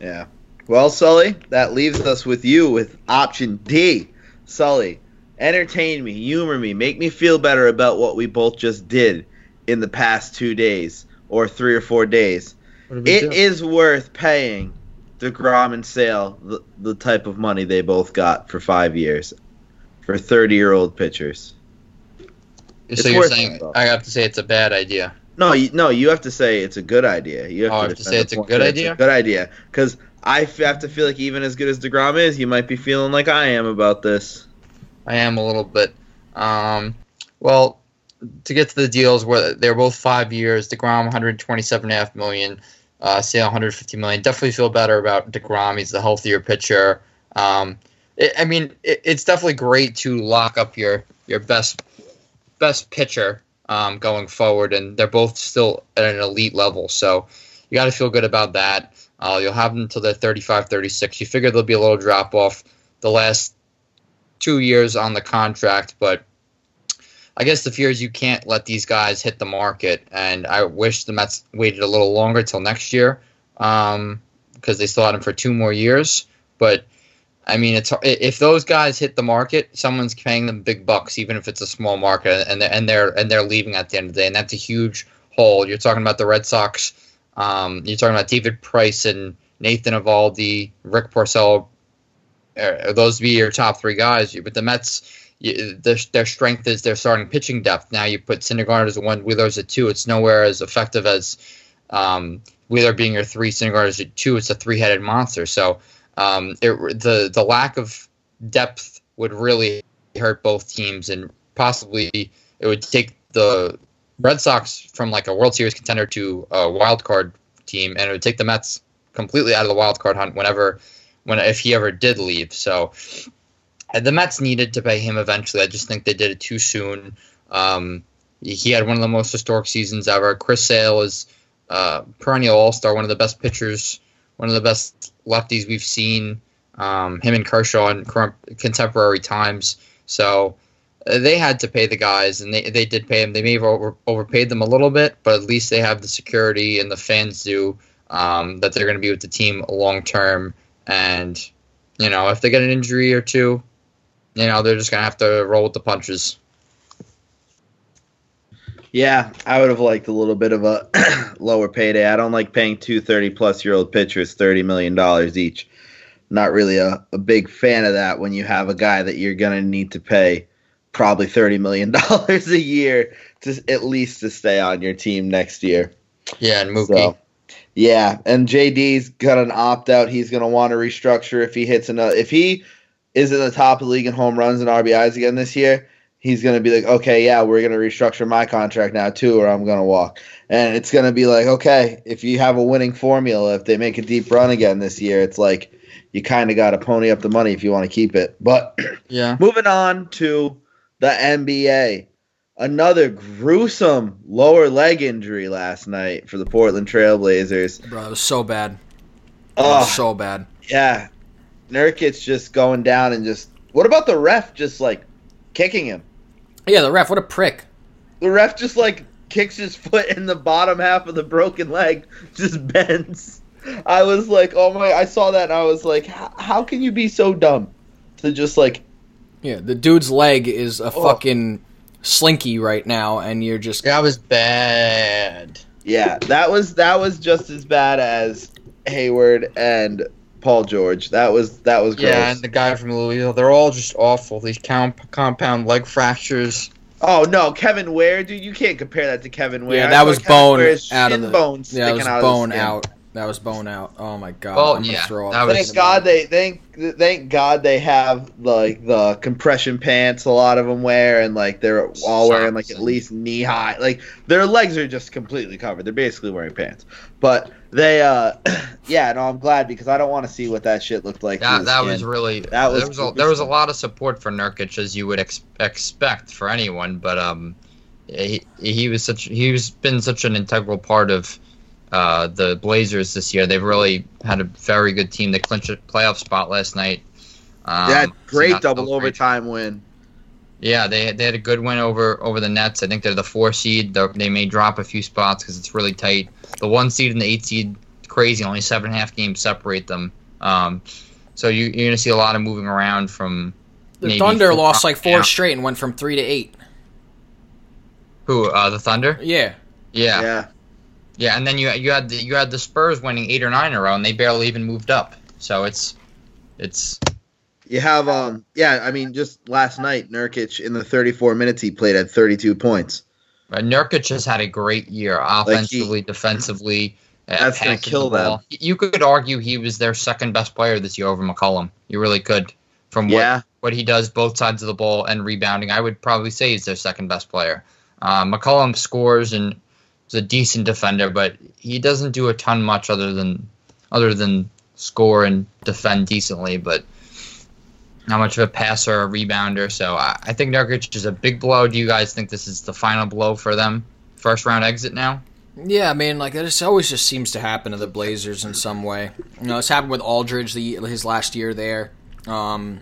Yeah. Well, Sully, that leaves us with you with option D. Sully, entertain me, humor me, make me feel better about what we both just did in the past two days or three or four days. It is worth paying the DeGrom and Sale the, the type of money they both got for five years for 30 year old pitchers. It's you're worth saying it. I have to say it's a bad idea. No, you, no, you have to say it's a good idea. You have Oh, to, have to say the it's a good idea? good idea, because I f- have to feel like even as good as Degrom is, you might be feeling like I am about this. I am a little bit. Um, well, to get to the deals, where they're both five years. Degrom 127.5 million, uh, Sale 150 million. Definitely feel better about Degrom. He's the healthier pitcher. Um, it, I mean, it, it's definitely great to lock up your your best best pitcher um, going forward, and they're both still at an elite level. So you got to feel good about that. Uh, you'll have them until they're 35, 36. You figure there'll be a little drop off the last two years on the contract, but I guess the fear is you can't let these guys hit the market, and I wish the Mets waited a little longer till next year um, because they still had him for two more years. But I mean, it's if those guys hit the market, someone's paying them big bucks, even if it's a small market, and they're, and they're and they're leaving at the end of the day, and that's a huge hole. You're talking about the Red Sox. Um, you're talking about David Price and Nathan Eovaldi, Rick Porcello. Those be your top three guys. But the Mets, you, their, their strength is their starting pitching depth. Now you put Syndergaard as a one, as a two. It's nowhere as effective as um, Wheeler being your three, Syndergaard as a two. It's a three-headed monster. So um, it, the the lack of depth would really hurt both teams, and possibly it would take the Red Sox from like a World Series contender to a wild card team, and it would take the Mets completely out of the wild card hunt whenever, when if he ever did leave. So the Mets needed to pay him eventually. I just think they did it too soon. Um, he had one of the most historic seasons ever. Chris Sale is uh, perennial All Star, one of the best pitchers, one of the best lefties we've seen. Um, him and Kershaw in contemporary times. So uh, they had to pay the guys, and they, they did pay them. They may have over, overpaid them a little bit, but at least they have the security, and the fans do um, that they're going to be with the team long term. And you know, if they get an injury or two, you know, they're just going to have to roll with the punches. Yeah, I would have liked a little bit of a lower payday. I don't like paying two 30 plus year old pitchers $30 million each. Not really a, a big fan of that when you have a guy that you're going to need to pay probably $30 million a year to at least to stay on your team next year. Yeah, and Mookie. So, yeah, and JD's got an opt out. He's going to want to restructure if he hits another. If he is in the top of the league in home runs and RBIs again this year, he's going to be like, okay, yeah, we're going to restructure my contract now too, or I'm going to walk. And it's going to be like, okay, if you have a winning formula, if they make a deep run again this year, it's like you kind of got to pony up the money if you want to keep it. But yeah, moving on to the NBA. Another gruesome lower leg injury last night for the Portland Trailblazers. Bro, it was so bad. Oh, so bad. yeah. Nurkic just going down and just. What about the ref just like kicking him? Yeah, the ref, what a prick. The ref just like kicks his foot in the bottom half of the broken leg, just bends. I was like, oh my! I saw that and I was like, how, how can you be so dumb to just like Yeah, the dude's leg is a Oh. fucking slinky right now, and you're just that was bad. Yeah, that was that was just as bad as Hayward and Paul George. That was that was gross. Yeah, and the guy from Louisville, they're all just awful. These comp- compound leg fractures. oh no, Kevin Ware, dude, you can't compare that to Kevin Ware. yeah, that was Kevin bone Ware's out of shin the bones yeah, that was out bone skin. out. That was bone out. Oh my god. Well, I'm gonna yeah, throw up. that was- Thank God they thank thank God they have like the compression pants. A lot of them wear, and like they're all wearing like at least knee high. Like their legs are just completely covered. They're basically wearing pants. But they, uh yeah, no, I'm glad because I don't want to see what that shit looked like. through That that skin. was really That was there was a, there was a lot of support for Nurkic as you would ex- expect for anyone, but um, he he was such he was been such an integral part of uh the Blazers this year. They've really had a very good team. They clinched a playoff spot last night. Um, that great that double felt great. overtime win. Yeah, they they had a good win over over the Nets. I think they're the four seed. They're, they may drop a few spots because it's really tight. The one seed and the eight seed, crazy. Only seven and a half games separate them. Um, so you, you're gonna see a lot of moving around from the Thunder lost like four down. straight and went from three to eight. who uh, the Thunder. Yeah. Yeah. yeah, Yeah. and then you you had the, you had the Spurs winning eight or nine in a row, and they barely even moved up. So it's it's You have um yeah, I mean just last night Nurkic in the 34 minutes he played had 32 points. Uh, Nurkic has had a great year offensively, defensively. uh, That's gonna kill the them. You could argue he was their second best player this year over McCollum. You really could. From what, Yeah. what he does both sides of the ball and rebounding, I would probably say he's their second best player. Uh, McCollum scores and is a decent defender, but he doesn't do a ton much other than other than score and defend decently. But not much of a passer or rebounder. So I, I think Nurkic is a big blow. Do you guys think this is the final blow for them? First round exit now? Yeah, I mean, like this always just seems to happen to the Blazers in some way. You know, it's happened with Aldridge the his last year there. Um,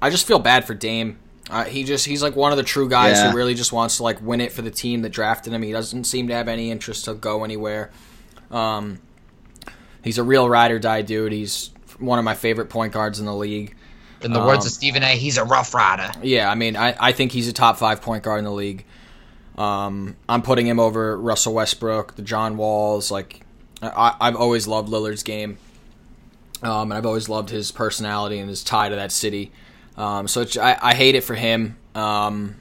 I just feel bad for Dame. Uh, he just he's like one of the true guys Yeah. who really just wants to like win it for the team that drafted him. He doesn't seem to have any interest to go anywhere. Um, he's a real ride or die dude. He's one of my favorite point guards in the league. In the words Um, of Stephen A, he's a rough rider. Yeah, I mean, I, I think he's a top five point guard in the league. Um, I'm putting him over Russell Westbrook, the John Walls. Like, I, I've always loved Lillard's game, um, and I've always loved his personality and his tie to that city. Um, so I, I hate it for him. Um,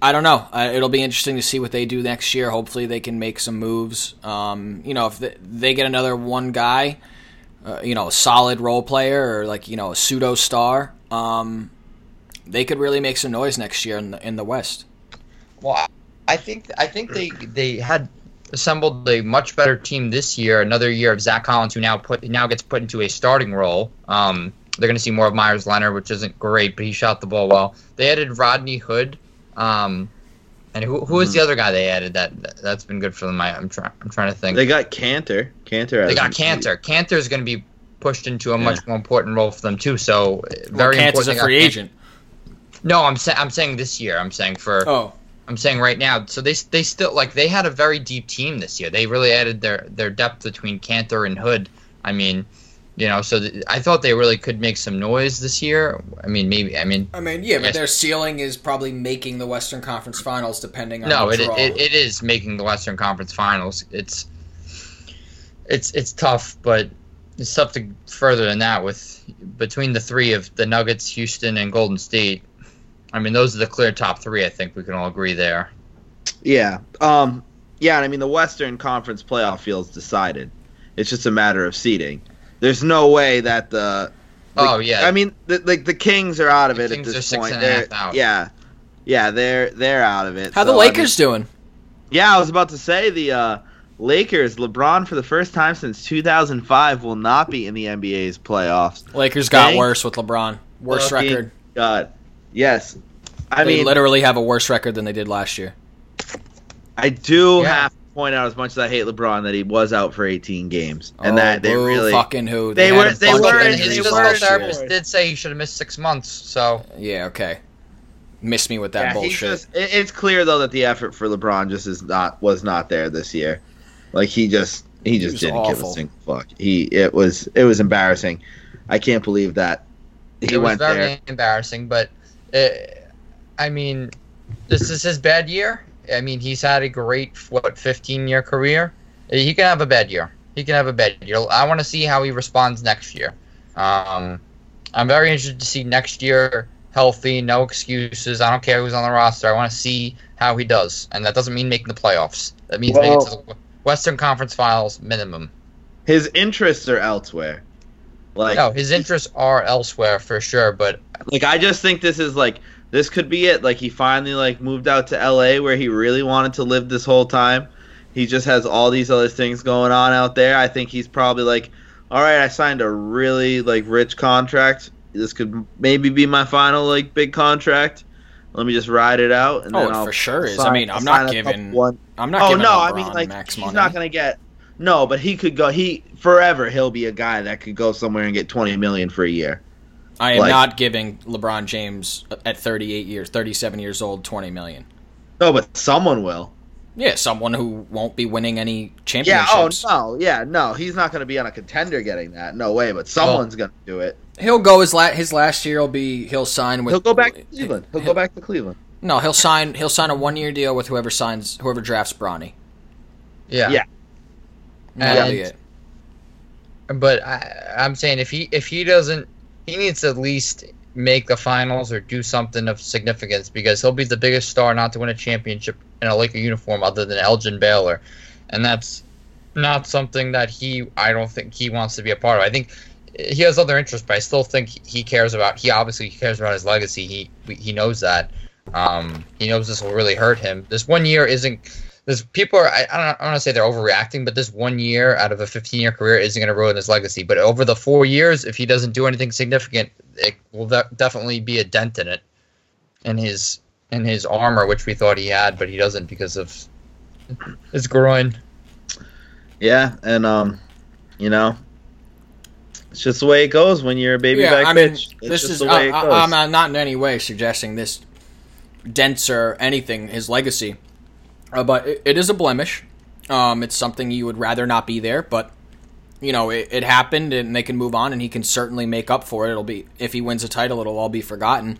I don't know. Uh, it'll be interesting to see what they do next year. Hopefully, they can make some moves. Um, you know, if they, they get another one guy, uh, you know, a solid role player or like you know a pseudo star, um, they could really make some noise next year in the in the West. Well, I- I think I think they they had assembled a much better team this year. Another year of Zach Collins, who now put now gets put into a starting role. Um, they're going to see more of Meyers Leonard, which isn't great, but he shot the ball well. They added Rodney Hood, um, and who who is the other guy they added that that's been good for them? I, I'm trying I'm trying to think. They got Kanter. Kanter. They got hasn't- Kanter. Kanter is going to be pushed into a much more important role for them too. So uh, very Well, important. Kant a they got free Kanter. agent. No, I'm saying I'm saying this year. I'm saying for Oh, I'm saying right now. So they they still like they had a very deep team this year. They really added their their depth between Kanter and Hood. I mean, you know, so th- I thought they really could make some noise this year. I mean, maybe. I mean, I mean, yeah, but Yes. their ceiling is probably making the Western Conference Finals, depending on no, the it, it it is making the Western Conference Finals. It's it's it's tough, but it's something further than that with between the three of the Nuggets, Houston, and Golden State. I mean, those are the clear top three. I think we can all agree there. Yeah. Um. Yeah, and I mean the Western Conference playoff field's decided. It's just a matter of seeding. There's no way that the. the- Oh, yeah. I mean, the, like the Kings are out of The it Kings at are this six point. and a half out. Yeah. Yeah, they're they're out of it. How the So, I mean- Lakers doing? yeah, I was about to say the uh, Lakers. LeBron for the first time since 2005 will not be in the NBA's playoffs. Lakers got Thank worse with LeBron. Worst fucking record. God. Yes. I they mean, literally have a worse record than they did last year. I do Yeah. have to point out as much as I hate LeBron that he was out for 18 games and Oh, that they boo really fucking who They had were- they were- and they his were- physical therapist did say he should have missed six months. So Yeah, okay. miss me with that yeah, bullshit. just, it- it's clear though that the effort for LeBron just is not was not there this year. Like he just he just was didn't give a single fuck. He it was it was embarrassing. I can't believe that he it was went very there. embarrassing. But uh, I mean, this is his bad year. I mean, he's had a great what 15 year career. He can have a bad year. He can have a bad year. I want to see how he responds next year. Um, I'm very interested to see next year healthy, no excuses. I don't care who's on the roster. I want to see how he does, and that doesn't mean making the playoffs. That means making it to the Western Conference Finals minimum. His interests are elsewhere. Like no, his interests are elsewhere for sure, but like I just think this is like this could be it. Like he finally like moved out to LA where he really wanted to live this whole time. He just has all these other things going on out there. I think he's probably like, all right, I signed a really like rich contract. This could maybe be my final like big contract. Let me just ride it out. And Oh, then I'll for sure is. I mean, I'm not sign giving- One. I'm not Oh giving no, LeBron I mean like he's money. not gonna get. No, but he could go. He forever. He'll be a guy that could go somewhere and get twenty million for a year. I am like- not giving LeBron James at 38 years, 37 years old, 20 million. No, but someone will. Yeah, someone who won't be winning any championships. Yeah. Oh no. Yeah. No. He's not going to be on a contender getting that. No way. But someone's going to do it. He'll go his la- his last year will be he'll sign with He'll go back to Cleveland. He'll go back to Cleveland. No, he'll sign he'll sign a one year deal with whoever signs whoever drafts Bronny. yeah. Yeah. That'll be it. But I, I'm saying if he if he doesn't, he needs to at least make the finals or do something of significance because he'll be the biggest star not to win a championship in a Laker uniform other than Elgin Baylor, and that's not something that he I don't think he wants to be a part of. I think he has other interests, but I still think he cares about. He obviously cares about his legacy. He he knows that. Um, he knows this will really hurt him. This one year isn't. There's people are. I, I don't. I don't want to say they're overreacting, but this one year out of a 15 year career isn't going to ruin his legacy. But over the four years, if he doesn't do anything significant, it will de- definitely be a dent in it, in his in his armor, which we thought he had, but he doesn't because of his groin. Yeah, and um, you know, It's just the way it goes when you're a baby yeah, back I mean, bitch. It's this just is. the I, way it goes. I, I'm uh, not in any way suggesting this dents or anything his legacy, uh, but it, it is a blemish. Um, it's something you would rather not be there, but you know it, it happened, and they can move on, and he can certainly make up for it. It'll be if he wins a title, it'll all be forgotten.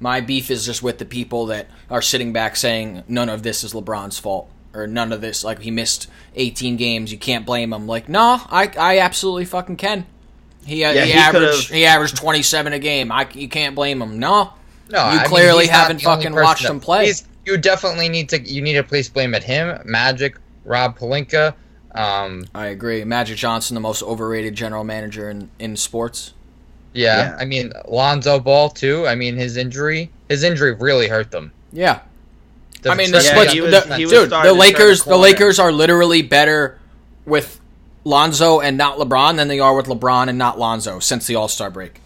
My beef is just with the people that are sitting back saying none of this is LeBron's fault or none of this like he missed 18 games. You can't blame him. Like no, I I absolutely fucking can. He, uh, Yeah, he, he averaged he averaged 27 a game. I you can't blame him. No, No, You I clearly not haven't fucking watched that- him play. He's- you definitely need to. You need to place blame at him, Magic, Rob Pelinka. Um, I agree. Magic Johnson, the most overrated general manager in, in sports. yeah, Yeah. I mean Lonzo Ball too. I mean his injury. His injury really hurt them. Yeah, The I mean the Yeah, splits. he was- the- he was dude, the Lakers. the The. Lakers are literally better with Lonzo and not LeBron than they are with LeBron and not Lonzo since the All Star break.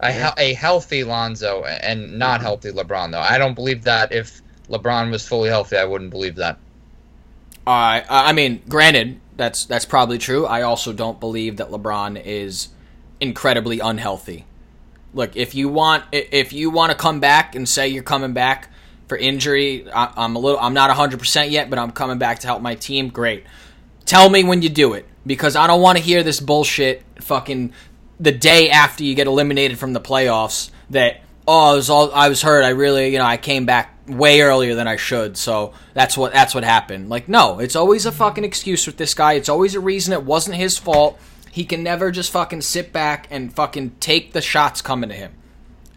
A, a healthy Lonzo and not mm-hmm. healthy LeBron though. I don't believe that if LeBron was fully healthy, I wouldn't believe that. I I mean, granted, that's that's probably true. I also don't believe that LeBron is incredibly unhealthy. Look, if you want if you want to come back and say you're coming back for injury, I, I'm a little I'm not 100% yet, but I'm coming back to help my team. Great. Tell me when you do it because I don't want to hear this bullshit fucking the day after you get eliminated from the playoffs that oh, I was all I was hurt. I really, you know, I came back way earlier than I should. So that's what that's what happened. Like no, it's always a fucking excuse with this guy. It's always a reason it wasn't his fault. He can never just fucking sit back and fucking take the shots coming to him.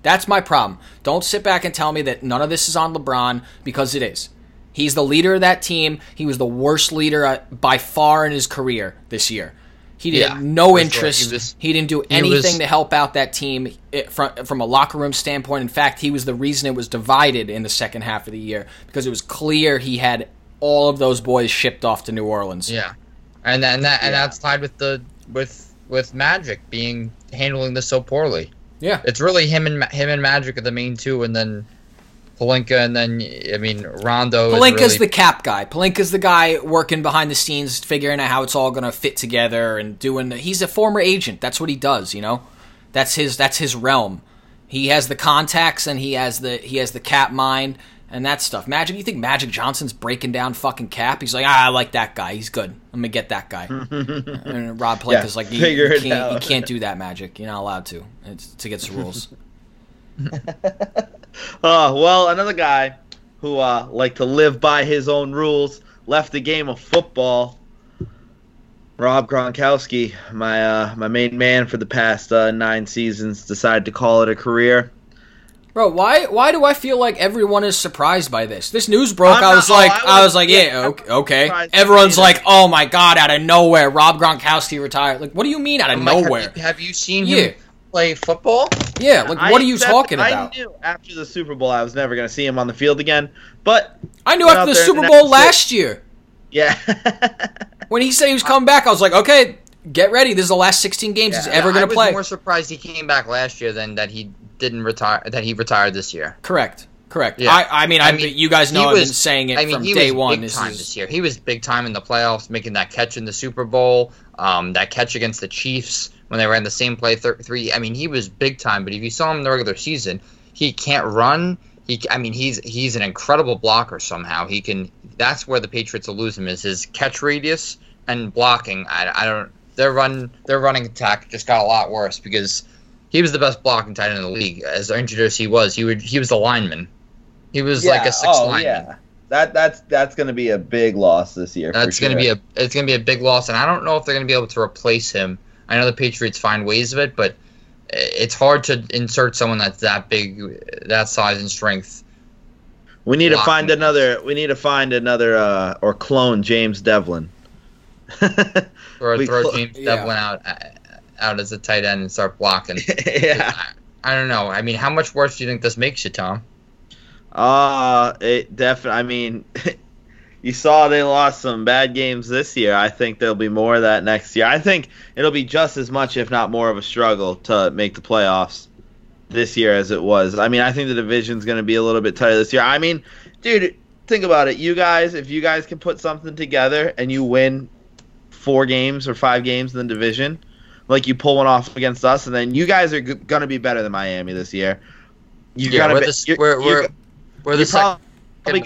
That's my problem. Don't sit back and tell me that none of this is on LeBron because it is. He's the leader of that team. He was the worst leader uh, by far in his career this year. He did Yeah, no for sure. interest. He was- he didn't do anything was- to help out that team eh, from from a locker room standpoint. In fact, he was the reason it was divided in the second half of the year because it was clear he had all of those boys shipped off to New Orleans. Yeah, and that, and that and Yeah. that's tied with the with with Magic being handling this so poorly. Yeah. It's really him and him and Magic are the main two, and then Pelinka, and then I mean Rondo. Pelinka's really, the cap guy. Pelinka's the guy working behind the scenes, figuring out how it's all gonna fit together and doing. He's a former agent. That's what he does. You know, that's his. That's his realm. He has the contacts and he has the he has the cap mind and that stuff. Magic, you think Magic Johnson's breaking down fucking cap? He's like, ah, I like that guy. He's good. I'm gonna get that guy. and Rob Pelinka's Yeah, like, you, you can't, you can't do that, Magic. You're not allowed to. It's, it's against the rules. Oh, well, another guy who uh liked to live by his own rules left the game of football. Rob Gronkowski, my uh, my main man for the past uh, nine seasons, decided to call it a career. Bro, why why do I feel like everyone is surprised by this? This news broke. I'm I was not- oh, like, I I was- was like, yeah, okay. okay. Everyone's like, oh my god, out of nowhere, Rob Gronkowski retired. Like, what do you mean out of I'm like, nowhere? Have you, have you seen Yeah. him play football? yeah, like I what are you accept- talking about? I knew after the Super Bowl I was never going to see him on the field again, but I knew after the Super Bowl announced it. last year yeah. when he said he was coming back. I was like, okay, get ready. This is the last 16 games he's ever going to play was play. more surprised he came back last year than that he didn't retire. That he retired this year. Correct, correct. Yeah. I, I mean, I, I mean, you guys know I've was- been saying it I mean, from he day was one. big This time is this year. He was big time in the playoffs, making that catch in the Super Bowl, um, that catch against the Chiefs when they ran the same play thir- three. I mean, he was big time. But if you saw him in the regular season, he can't run. He, I mean, he's he's an incredible blocker. Somehow he can. That's where the Patriots will lose him is his catch radius and blocking. I, I don't. Their run their running attack just got a lot worse because he was the best blocking tight end in the league. As injured as he was, he would he was the lineman. He was like a six oh, lineman. yeah. That that's that's going to be a big loss this year. That's going to be a it's going to be a big loss, and I don't know if they're going to be able to replace him. I know the Patriots find ways of it, but it's hard to insert someone that's that big, that size and strength. We need to find another. We need to find another uh, or clone James Develin. Or We throw clo- James Yeah. Develin out out as a tight end and start blocking. yeah. I, I don't know. I mean, how much worse do you think this makes you, Tom? Uh it definitely. I mean, you saw they lost some bad games this year. I think there'll be more of that next year. I think it'll be just as much, if not more, of a struggle to make the playoffs this year as it was. I mean, I think the division's going to be a little bit tighter this year. I mean, dude, think about it. You guys, if you guys can put something together and you win four games or five games in the division. Like you pull one off against us, and then you guys are g- gonna be better than Miami this year. You Yeah, gotta we're be, the, you're, we're, you're, we're, we're the you're second. probably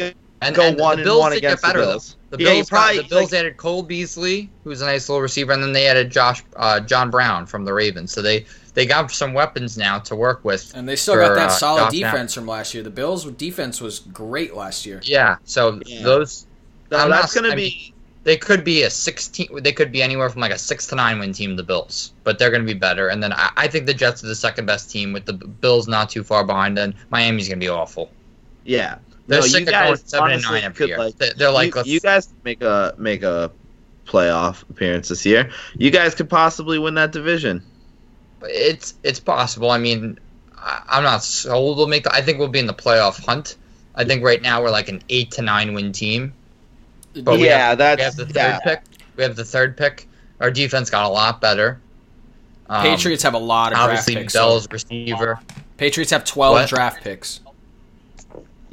And, go and one the and one did get against the better, though. Bills. The Yeah, you Bills, got- probably- the Bills like- added Cole Beasley, who's a nice little receiver, and then they added Josh uh, John Brown from the Ravens. So they they got some weapons now to work with. And they still for, got that uh, solid Josh defense from last year. The Bills' defense was great last year. Yeah, so Yeah. those No, I'm that's not- gonna I be. they could be a sixteen. They could be anywhere from like a six to nine win team. The Bills, but they're going to be better. And then I, I think the Jets are the second best team with the Bills not too far behind. And Miami's going to be awful. yeah. They're No, sick you of guys seven and honestly nine could, year. like- They- they're like you, you guys make a make a playoff appearance this year. You guys could possibly win that division. It's it's possible. I mean, I, I'm not sold. We'll make. The, I think we'll be in the playoff hunt. I think right now we're like an eight to nine win team. But yeah, have, that's we have the third yeah. pick. We have the third pick. Our defense got a lot better. Um, Patriots have a lot of draft obviously picks. Bell's so- receiver. Patriots have 12 What? draft picks.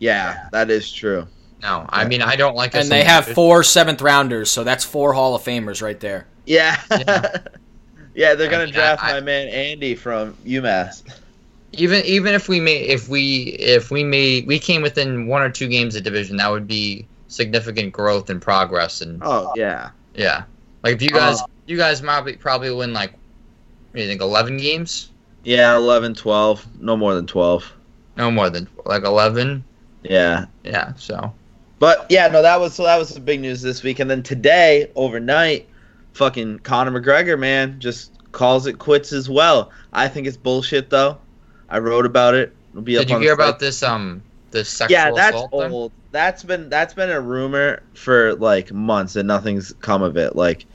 Yeah, that is true. No, I mean I don't like. us And they have four seventh rounders, so that's four Hall of Famers right there. Yeah. Yeah. Yeah, they're I gonna mean, draft I- my man Andy from UMass. Even even if we made if we if we made we came within one or two games of division, that would be significant growth and progress. And Oh yeah. yeah, like if you guys Uh, you guys probably probably win like what you think eleven games? Yeah, 11, 12. No more than 12. No more than like eleven. Yeah. Yeah, so But yeah, no, that was so that was the big news this week. And then today, overnight, fucking Conor McGregor, man, just calls it quits as well. I think it's bullshit though. I wrote about it. It'll be up did you on hear the about this um this sexual Yeah, that's assault thing? old. That's been that's been a rumor for like months and nothing's come of it. Like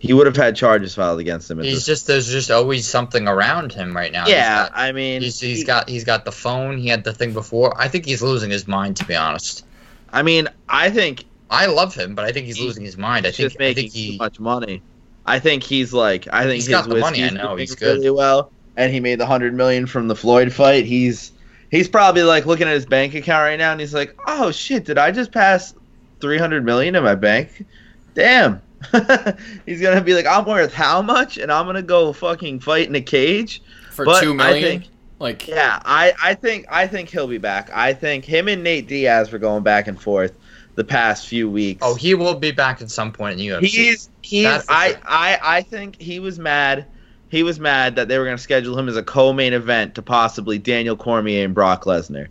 he would have had charges filed against him. He's this. just there's just always something around him right now. Yeah, got- I mean, He's, he's he- got he's got the phone. He had the thing before. I think he's losing his mind to be honest. I mean, I think I love him, but I think he's He- losing his mind. I think I making think he too much money. I think he's like, I think He's his got the money, I know, he's good. really well, and he made the hundred million from the Floyd fight. He's he's probably like looking at his bank account right now, and he's like, oh shit, did I just pass three hundred million in my bank? Damn. he's gonna be like, I'm worth how much, and I'm gonna go fucking fight in a cage. For But two I think- like Yeah, I, I think I think he'll be back. I think him and Nate Diaz were going back and forth the past few weeks. Oh, he will be back at some point in the UFC. He's he's I. I I think he was mad. He was mad that they were going to schedule him as a co-main event to possibly Daniel Cormier and Brock Lesnar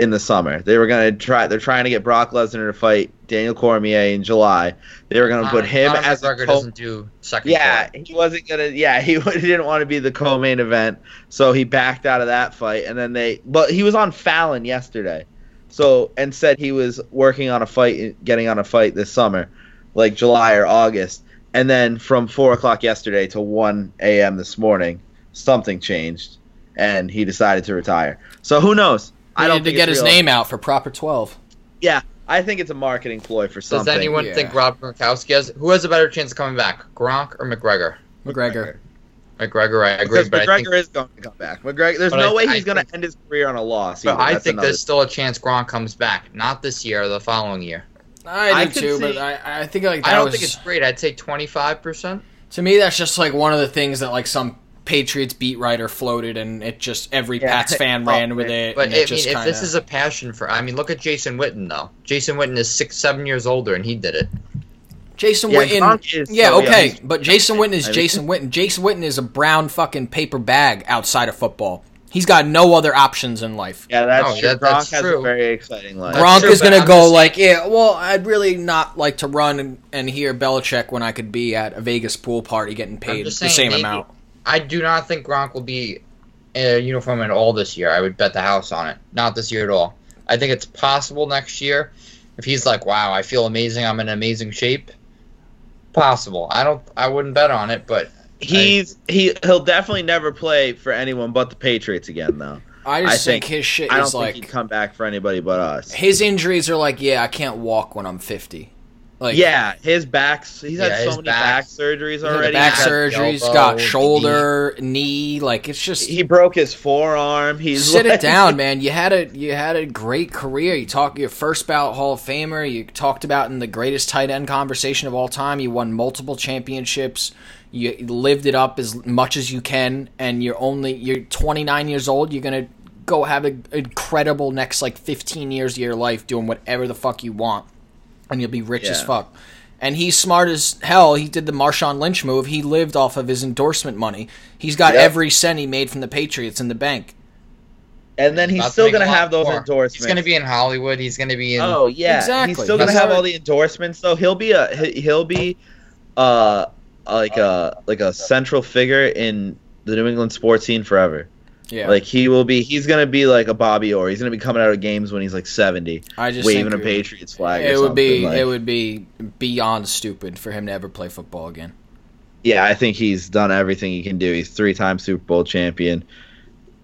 in the summer. They were going to try. They're trying to get Brock Lesnar to fight Daniel Cormier in July. They were going to put him Conor as a McGregor co- doesn't do second. yeah, fight. he wasn't gonna. Yeah, he, he didn't want to be the co-main event, so he backed out of that fight. And then they, but he was on Fallon yesterday, so and said he was working on a fight, getting on a fight this summer, like July or August. And then from four o'clock yesterday to one a.m. this morning, something changed, and he decided to retire. So who knows? I I don't need to get it's his real. name out for proper 12. Yeah, I think it's a marketing ploy for something. Does anyone Yeah. think Rob Gronkowski has who has a better chance of coming back, Gronk or McGregor? McGregor. McGregor, I agree, Because but McGregor I think, is going to come back. McGregor, there's no I- way he's going to end his career on a loss. but. I That's think another there's still a chance Gronk comes back, not this year, or the following year. I I do could too, see- but I, I think like that I don't was, think it's great. I'd say twenty five percent. to me that's just like one of the things that like some Patriots beat writer floated and it just every Yeah. Pats fan Oh, ran with it. But and I it mean, just if this kinda- is a passion for, I mean, look at Jason Witten though. Jason Witten is six, seven years older, and he did it. Jason Yeah, Witten. Is yeah, so young. okay, but Jason Witten is I mean- Jason Witten. Jason Witten is a brown fucking paper bag outside of football. He's got no other options in life. Yeah, that's No, true. that- Gronk that's has true. a very exciting life. That's Gronk true, is gonna I'm go just- like, yeah, well, I'd really not like to run and, and hear Belichick when I could be at a Vegas pool party getting paid the saying, same maybe- amount. I do not think Gronk will be in a uniform at all this year. I would bet the house on it. Not this year at all. I think it's possible next year if he's like, "Wow, I feel amazing. I'm in amazing shape." Possible. I don't. I wouldn't bet on it, but He's he he'll definitely never play for anyone but the Patriots again, though. I just I think, think- his shit I don't is think like he'd come back for anybody but us. his injuries are like, yeah, I can't walk when I'm 50. Like yeah, his backs. He's Yeah, had so many back- back surgeries already. back He's surgeries, elbow, got shoulder, knee. Like it's just He broke his forearm. He's sit like, it down, man. You had a you had a great career. You talk your first bout Hall of Famer. You talked about in the greatest tight end conversation of all time. You won multiple championships. You lived it up as much as you can, and you're only you're 29 years old. You're gonna go have an incredible next like 15 years of your life doing whatever the fuck you want, and you'll be rich as fuck. And he's smart as hell. He did the Marshawn Lynch move. He lived off of his endorsement money. He's got Yep. every cent he made from the Patriots in the bank. And then he's About still gonna have those more. endorsements. He's gonna be in Hollywood. He's gonna be in. Oh yeah, Exactly. He's still gonna have all the endorsements, So He'll be a he- he'll be uh like a like a central figure in the New England sports scene forever. Yeah, Like he will be. He's gonna be like a Bobby Orr. He's gonna be coming out of games when he's like seventy, I just waving a think Patriots flag. or It would be like- it would be beyond stupid for him to ever play football again. Yeah, I think he's done everything he can do. He's three-time Super Bowl champion,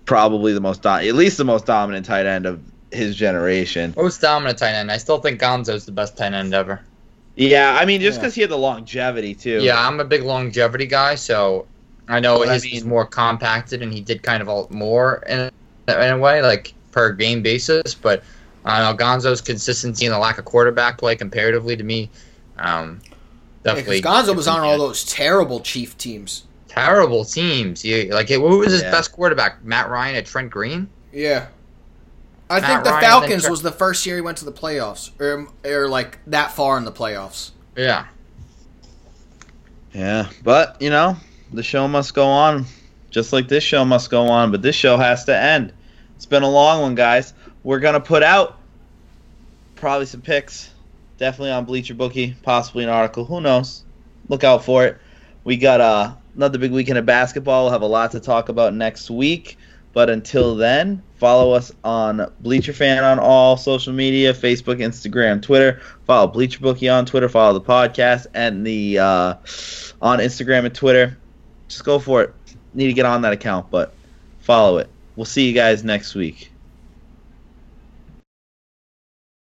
probably the most, do- at least the most dominant tight end of his generation. Most dominant tight end. I still think Gonzo's the best tight end ever. Yeah, I mean, just Yeah. because he had the longevity too. Yeah, I'm a big longevity guy, so I know But I mean- is more compacted, and he did kind of all, more in a, in a way, like per game basis. But I don't Gonzo's consistency and the lack of quarterback play comparatively to me, um, definitely. Gonzo was on all those terrible Chief teams. terrible teams. You, like, who was his Yeah. best quarterback? Matt Ryan at Trent Green. Yeah. I Matt think the Ryan, Falcons then- was the first year he went to the playoffs, or, or like that far in the playoffs. Yeah, Yeah, but you know, the show must go on, just like this show must go on. But this show has to end. It's been a long one, guys. We're gonna put out probably some picks, definitely on Bleacher Bookie, possibly an article. Who knows? Look out for it. We got uh, another big weekend of basketball. We'll have a lot to talk about next week. But until then, follow us on Bleacher Fan on all social media Facebook, Instagram, Twitter. Follow Bleacher Bookie on Twitter. Follow the podcast and the uh, on Instagram and Twitter. Just go for it. Need to get on that account, but follow it. We'll see you guys next week.